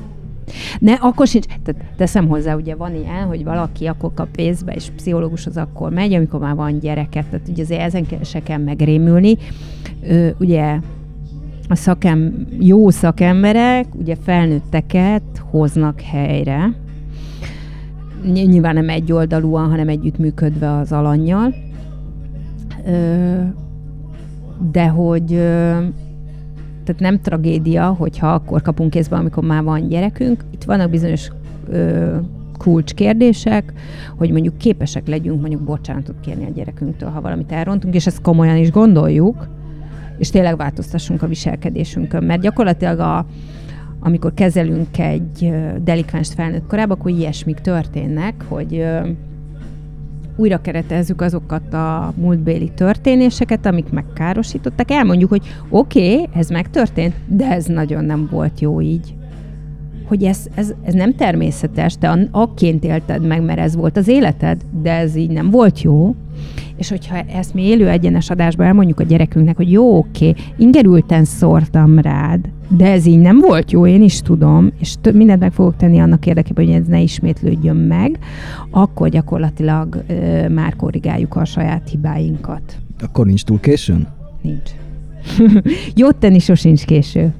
B: Ne, akkor sincs, tehát teszem hozzá, ugye van ilyen, hogy valaki akkor kap pénzbe, és pszichológushoz akkor megy, amikor már van gyereket, tehát ugye azért ezen se kell megrémülni. Ö, ugye a szakem, jó szakemberek ugye felnőtteket hoznak helyre, nyilván nem egyoldalúan, hanem együttműködve az alanyjal, de hogy tehát nem tragédia, hogyha akkor kapunk kézbe, amikor már van gyerekünk. Itt vannak bizonyos ö, kulcskérdések, hogy mondjuk képesek legyünk mondjuk bocsánatot kérni a gyerekünktől, ha valamit elrontunk, és ezt komolyan is gondoljuk, és tényleg változtassunk a viselkedésünkön, mert gyakorlatilag a, amikor kezelünk egy delikvens felnőtt korában, akkor ilyesmik történnek, hogy újra keretezzük azokat a múltbéli történéseket, amik megkárosítottak. Elmondjuk, hogy oké, okay, ez megtörtént, de ez nagyon nem volt jó így. Hogy ez, ez, ez nem természetes, te akként élted meg, mert ez volt az életed, de ez így nem volt jó. És hogyha ezt mi élő egyenes adásban elmondjuk a gyerekünknek, hogy jó, oké, ingerülten szórtam rád, de ez így nem volt jó, én is tudom, és t- mindent meg fogok tenni annak érdekében, hogy ez ne ismétlődjön meg, akkor gyakorlatilag ö, már korrigáljuk a saját hibáinkat.
A: Akkor nincs túl későn?
B: Nincs. Jót tenni sosincs késő.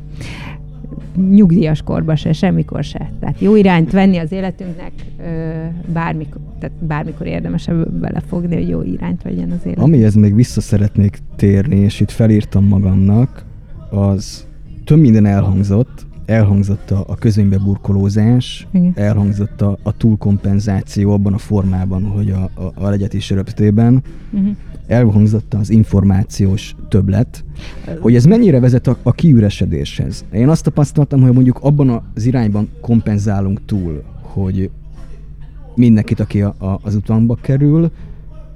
B: Nyugdíjas korba se, semmikor se. Tehát jó irányt venni az életünknek bármikor, tehát bármikor érdemes ebből belefogni, hogy jó irányt vegyen az élet.
A: Amihez még vissza szeretnék térni, és itt felírtam magamnak, az több minden elhangzott, elhangzott a, a közönybe burkolózás, Igen. elhangzott a, a túlkompenzáció abban a formában, hogy a, a, a legyet röptében, uh-huh. Elhangzott az információs többlet, hogy ez mennyire vezet a, a kiüresedéshez. Én azt tapasztaltam, hogy mondjuk abban az irányban kompenzálunk túl, hogy mindenkit, aki a, a, az utamba kerül,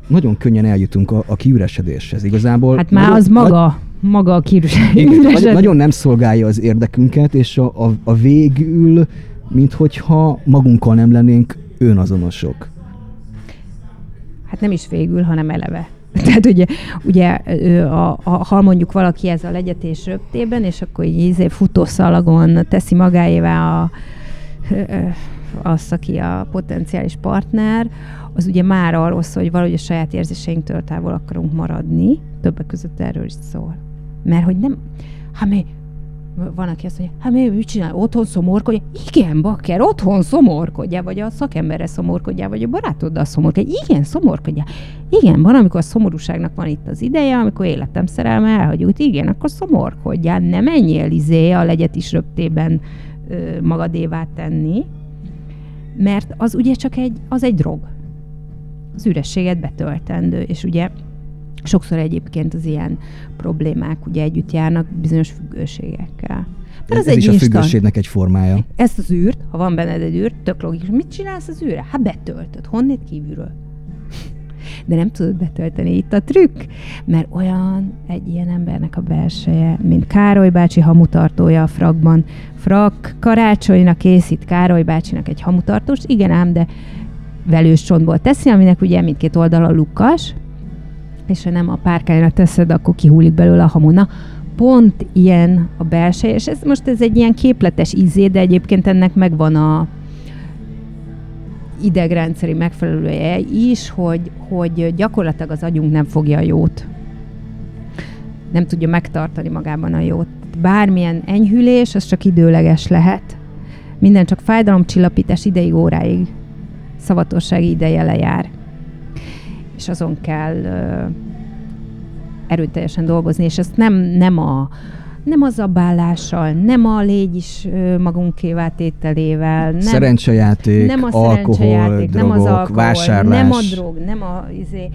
A: nagyon könnyen eljutunk a, a kiüresedéshez. Igazából...
B: Hát már az maga maga a
A: kiüresedés. Nagyon nem szolgálja az érdekünket, és a, a, a végül, minthogyha magunkkal nem lennénk önazonosok.
B: Hát nem is végül, hanem eleve. Tehát ugye, ugye a, a, ha mondjuk valaki ez a legyetés röptében, és akkor így izé futószalagon teszi magáévá a, azt, aki a potenciális partner, az ugye már arról szól, hogy valahogy a saját érzéseinktől távol akarunk maradni, többek között erről is szól. Mert hogy nem, ha mi, van, aki azt mondja, hát mi mit csinál, otthon szomorkodja? Igen, bakker, otthon szomorkodja, vagy a szakemberre szomorkodja, vagy a barátoddal szomorkodja. Igen, szomorkodja. Igen, van, amikor a szomorúságnak van itt az ideje, amikor életem szerelme elhagyott. Igen, akkor szomorkodjál, ne menjél izé a legyet is röptében ö, magadévá tenni, mert az ugye csak egy, az egy drog. Az ürességet betöltendő, és ugye Sokszor egyébként az ilyen problémák ugye együtt járnak bizonyos függőségekkel.
A: Mert ez, ez egy is a függőségnek egy formája.
B: Ezt az űrt, ha van benned egy űrt, tök logikus. Mit csinálsz az űrre? Hát betöltöd. Honnét kívülről? De nem tudod betölteni itt a trükk, mert olyan egy ilyen embernek a belseje, mint Károly bácsi hamutartója a frakban. Frak karácsonyra készít Károly bácsinak egy hamutartóst, igen ám, de velős csontból teszi, aminek ugye mindkét oldala lukas, és ha nem a párkányra teszed, akkor kihullik belőle a hamuna. Pont ilyen a belső, és ez most ez egy ilyen képletes ízé, de egyébként ennek megvan a idegrendszeri megfelelője is, hogy, hogy gyakorlatilag az agyunk nem fogja a jót. Nem tudja megtartani magában a jót. Bármilyen enyhülés, az csak időleges lehet. Minden csak fájdalomcsillapítás ideig, óráig szavatossági ideje lejár és azon kell erőteljesen dolgozni, és ezt nem, nem a nem a zabálással, nem a légy is magunkévá tételével. Nem,
A: szerencsejáték, nem a alkohol, szerencsejáték, drogok, nem az alkohol, vásárlás.
B: nem a drog, nem a izé,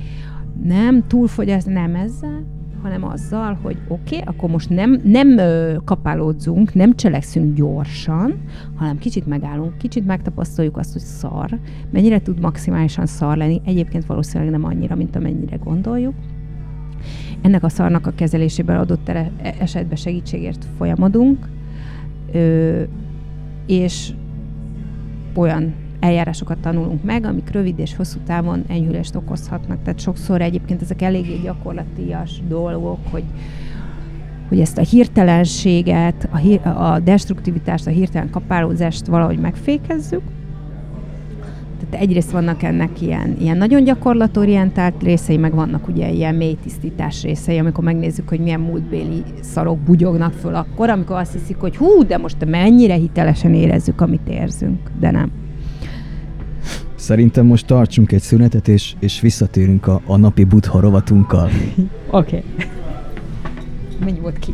B: nem túlfogyás, nem ezzel, hanem azzal, hogy oké, okay, akkor most nem, nem ö, kapálódzunk, nem cselekszünk gyorsan, hanem kicsit megállunk, kicsit megtapasztaljuk azt, hogy szar, mennyire tud maximálisan szar lenni, egyébként valószínűleg nem annyira, mint amennyire gondoljuk. Ennek a szarnak a kezelésében adott e, esetben segítségért folyamodunk, ö, és olyan eljárásokat tanulunk meg, amik rövid és hosszú távon enyhülést okozhatnak. Tehát sokszor egyébként ezek eléggé gyakorlatias dolgok, hogy hogy ezt a hirtelenséget, a, hír, a destruktivitást, a hirtelen kapálózást valahogy megfékezzük. Tehát egyrészt vannak ennek ilyen, ilyen nagyon gyakorlatorientált részei, meg vannak ugye ilyen mély tisztítás részei, amikor megnézzük, hogy milyen múltbéli szarok bugyognak föl akkor, amikor azt hiszik, hogy hú, de most mennyire hitelesen érezzük, amit érzünk, de nem.
A: Szerintem most tartsunk egy szünetet, és, és visszatérünk a, a napi butha rovatunkkal.
B: Oké. Okay. Mennyi volt ki?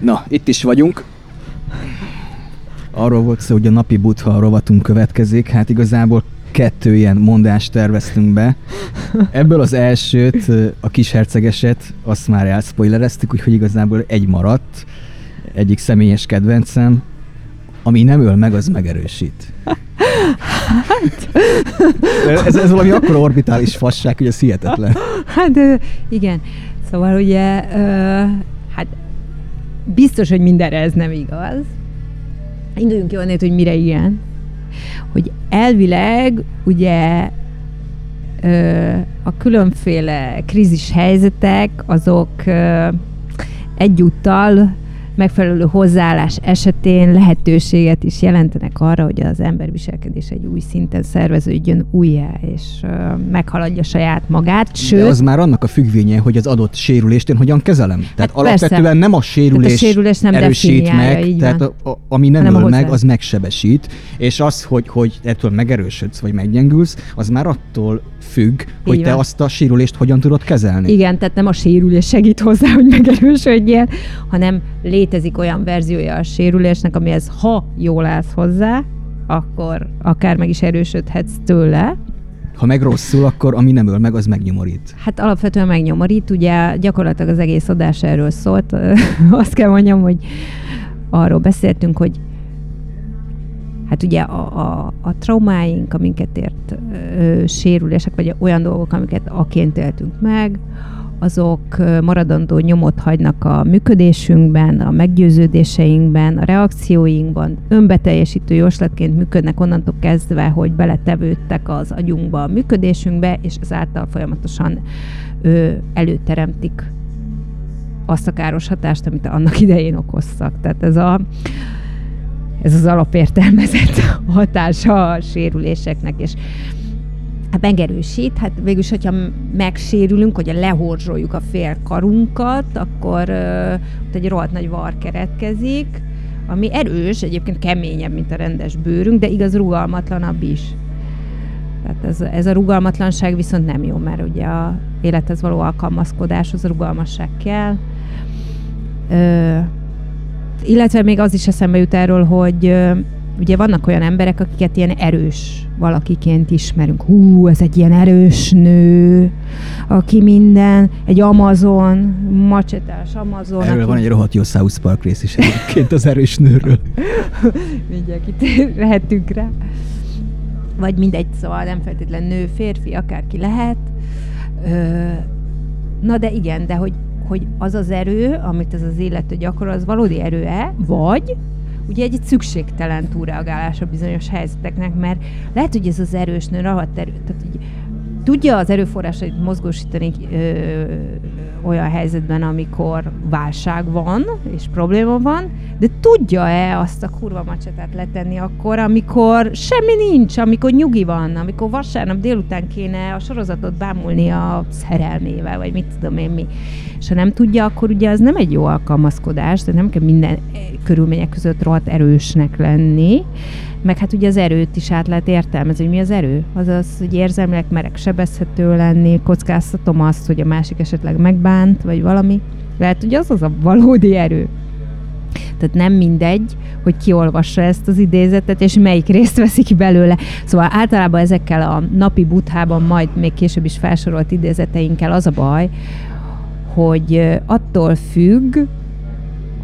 A: Na, itt is vagyunk. Arról volt szó, hogy a napi butha rovatunk következik. Hát igazából kettő ilyen mondást terveztünk be. Ebből az elsőt, a kishercegeset, azt már elspoilereztük, úgyhogy igazából egy maradt egyik személyes kedvencem, ami nem öl meg, az megerősít. Hát... ez, ez valami akkora orbitális fasság, hogy ez hihetetlen.
B: Hát igen. Szóval ugye, hát biztos, hogy mindenre ez nem igaz. Induljunk ki onnét, hogy mire ilyen. Hogy elvileg ugye a különféle krízis helyzetek, azok egyúttal megfelelő hozzáállás esetén lehetőséget is jelentenek arra, hogy az ember viselkedés egy új szinten szerveződjön újjá, és uh, meghaladja saját magát. Sőt,
A: De az már annak a függvénye, hogy az adott sérülést én hogyan kezelem. Tehát hát alapvetően persze. nem a sérülés,
B: a sérülés nem erősít meg,
A: tehát a, a, ami nem öl meg, az megsebesít, és az, hogy, hogy ettől megerősödsz, vagy meggyengülsz, az már attól függ, így hogy van. te azt a sérülést hogyan tudod kezelni.
B: Igen, tehát nem a sérülés segít hozzá, hogy megerősödjél, hanem létezik olyan verziója a sérülésnek, amihez ha jól állsz hozzá, akkor akár meg is erősödhetsz tőle.
A: Ha meg rosszul, akkor ami nem öl meg, az megnyomorít.
B: Hát alapvetően megnyomorít, ugye gyakorlatilag az egész adás erről szólt. Azt kell mondjam, hogy arról beszéltünk, hogy hát ugye a, a, a traumáink, amiket ért ö, sérülések, vagy olyan dolgok, amiket aként éltünk meg, azok maradandó nyomot hagynak a működésünkben, a meggyőződéseinkben, a reakcióinkban, önbeteljesítő jóslatként működnek onnantól kezdve, hogy beletevődtek az agyunkba a működésünkbe, és ezáltal folyamatosan ö, előteremtik azt a káros hatást, amit annak idején okoztak. Tehát ez a ez az alapértelmezett hatása a sérüléseknek, és megerősít, hát végülis, hogyha megsérülünk, hogy lehorzsoljuk a fél karunkat, akkor uh, ott egy rohadt nagy var keretkezik, ami erős, egyébként keményebb, mint a rendes bőrünk, de igaz rugalmatlanabb is. Tehát ez, ez a rugalmatlanság viszont nem jó, mert ugye a élethez való alkalmazkodáshoz rugalmasság kell. Ö, illetve még az is eszembe jut erről, hogy ugye vannak olyan emberek, akiket ilyen erős valakiként ismerünk. Hú, ez egy ilyen erős nő, aki minden, egy Amazon, macsetás Amazon.
A: Erről
B: aki...
A: van egy rohadt jó South Park rész is egyébként az erős nőről.
B: Mindjárt kitérhetünk rá. Vagy mindegy, szóval nem feltétlen nő, férfi, akárki lehet. Ö, na de igen, de hogy, hogy az az erő, amit ez az illető gyakorol, az valódi erő-e, vagy ugye egy szükségtelen túlreagálás a bizonyos helyzeteknek, mert lehet, hogy ez az erős nő rohadt erő, tehát így, tudja az erőforrásait mozgósítani ö, olyan helyzetben, amikor válság van, és probléma van, de tudja-e azt a kurva macsetát letenni akkor, amikor semmi nincs, amikor nyugi van, amikor vasárnap délután kéne a sorozatot bámulni a szerelmével, vagy mit tudom én mi. És ha nem tudja, akkor ugye az nem egy jó alkalmazkodás, tehát nem kell minden körülmények között rohadt erősnek lenni, meg hát ugye az erőt is át lehet értelmezni, hogy mi az erő. Az az, hogy érzelmileg merek sebezhető lenni, kockáztatom azt, hogy a másik esetleg megbánt, vagy valami. Lehet, hogy az az a valódi erő. Tehát nem mindegy, hogy kiolvassa ezt az idézetet, és melyik részt veszi ki belőle. Szóval általában ezekkel a napi buthában, majd még később is felsorolt idézeteinkkel az a baj, hogy attól függ,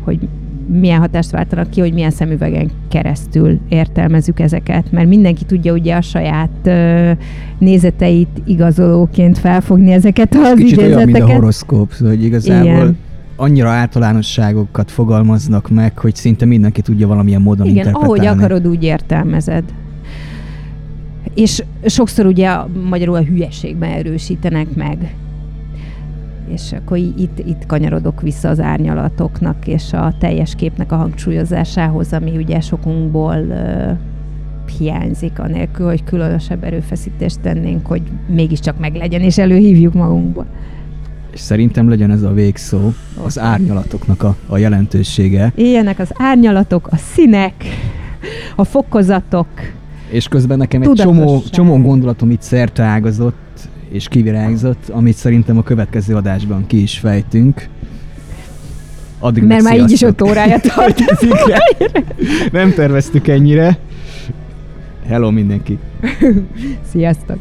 B: hogy milyen hatást váltanak ki, hogy milyen szemüvegen keresztül értelmezzük ezeket, mert mindenki tudja ugye a saját ö, nézeteit igazolóként felfogni ezeket az
A: Kicsit
B: idézeteket.
A: olyan, mint a horoszkóp, hogy igazából Igen. annyira általánosságokat fogalmaznak meg, hogy szinte mindenki tudja valamilyen módon
B: Igen,
A: interpretálni.
B: ahogy akarod, úgy értelmezed. És sokszor ugye magyarul a hülyeségben erősítenek meg és akkor itt, itt kanyarodok vissza az árnyalatoknak és a teljes képnek a hangsúlyozásához, ami ugye sokunkból uh, hiányzik, anélkül, hogy különösebb erőfeszítést tennénk, hogy mégiscsak meglegyen, és előhívjuk magunkba.
A: És szerintem legyen ez a végszó, az árnyalatoknak a, a jelentősége.
B: Éljenek az árnyalatok, a színek, a fokozatok.
A: És közben nekem egy csomó, csomó gondolatom itt szerte ágazott, és kivirágzott, amit szerintem a következő adásban ki is fejtünk.
B: Addig Mert már így is öt órája tart.
A: Nem terveztük ennyire. Hello mindenki!
B: Sziasztok!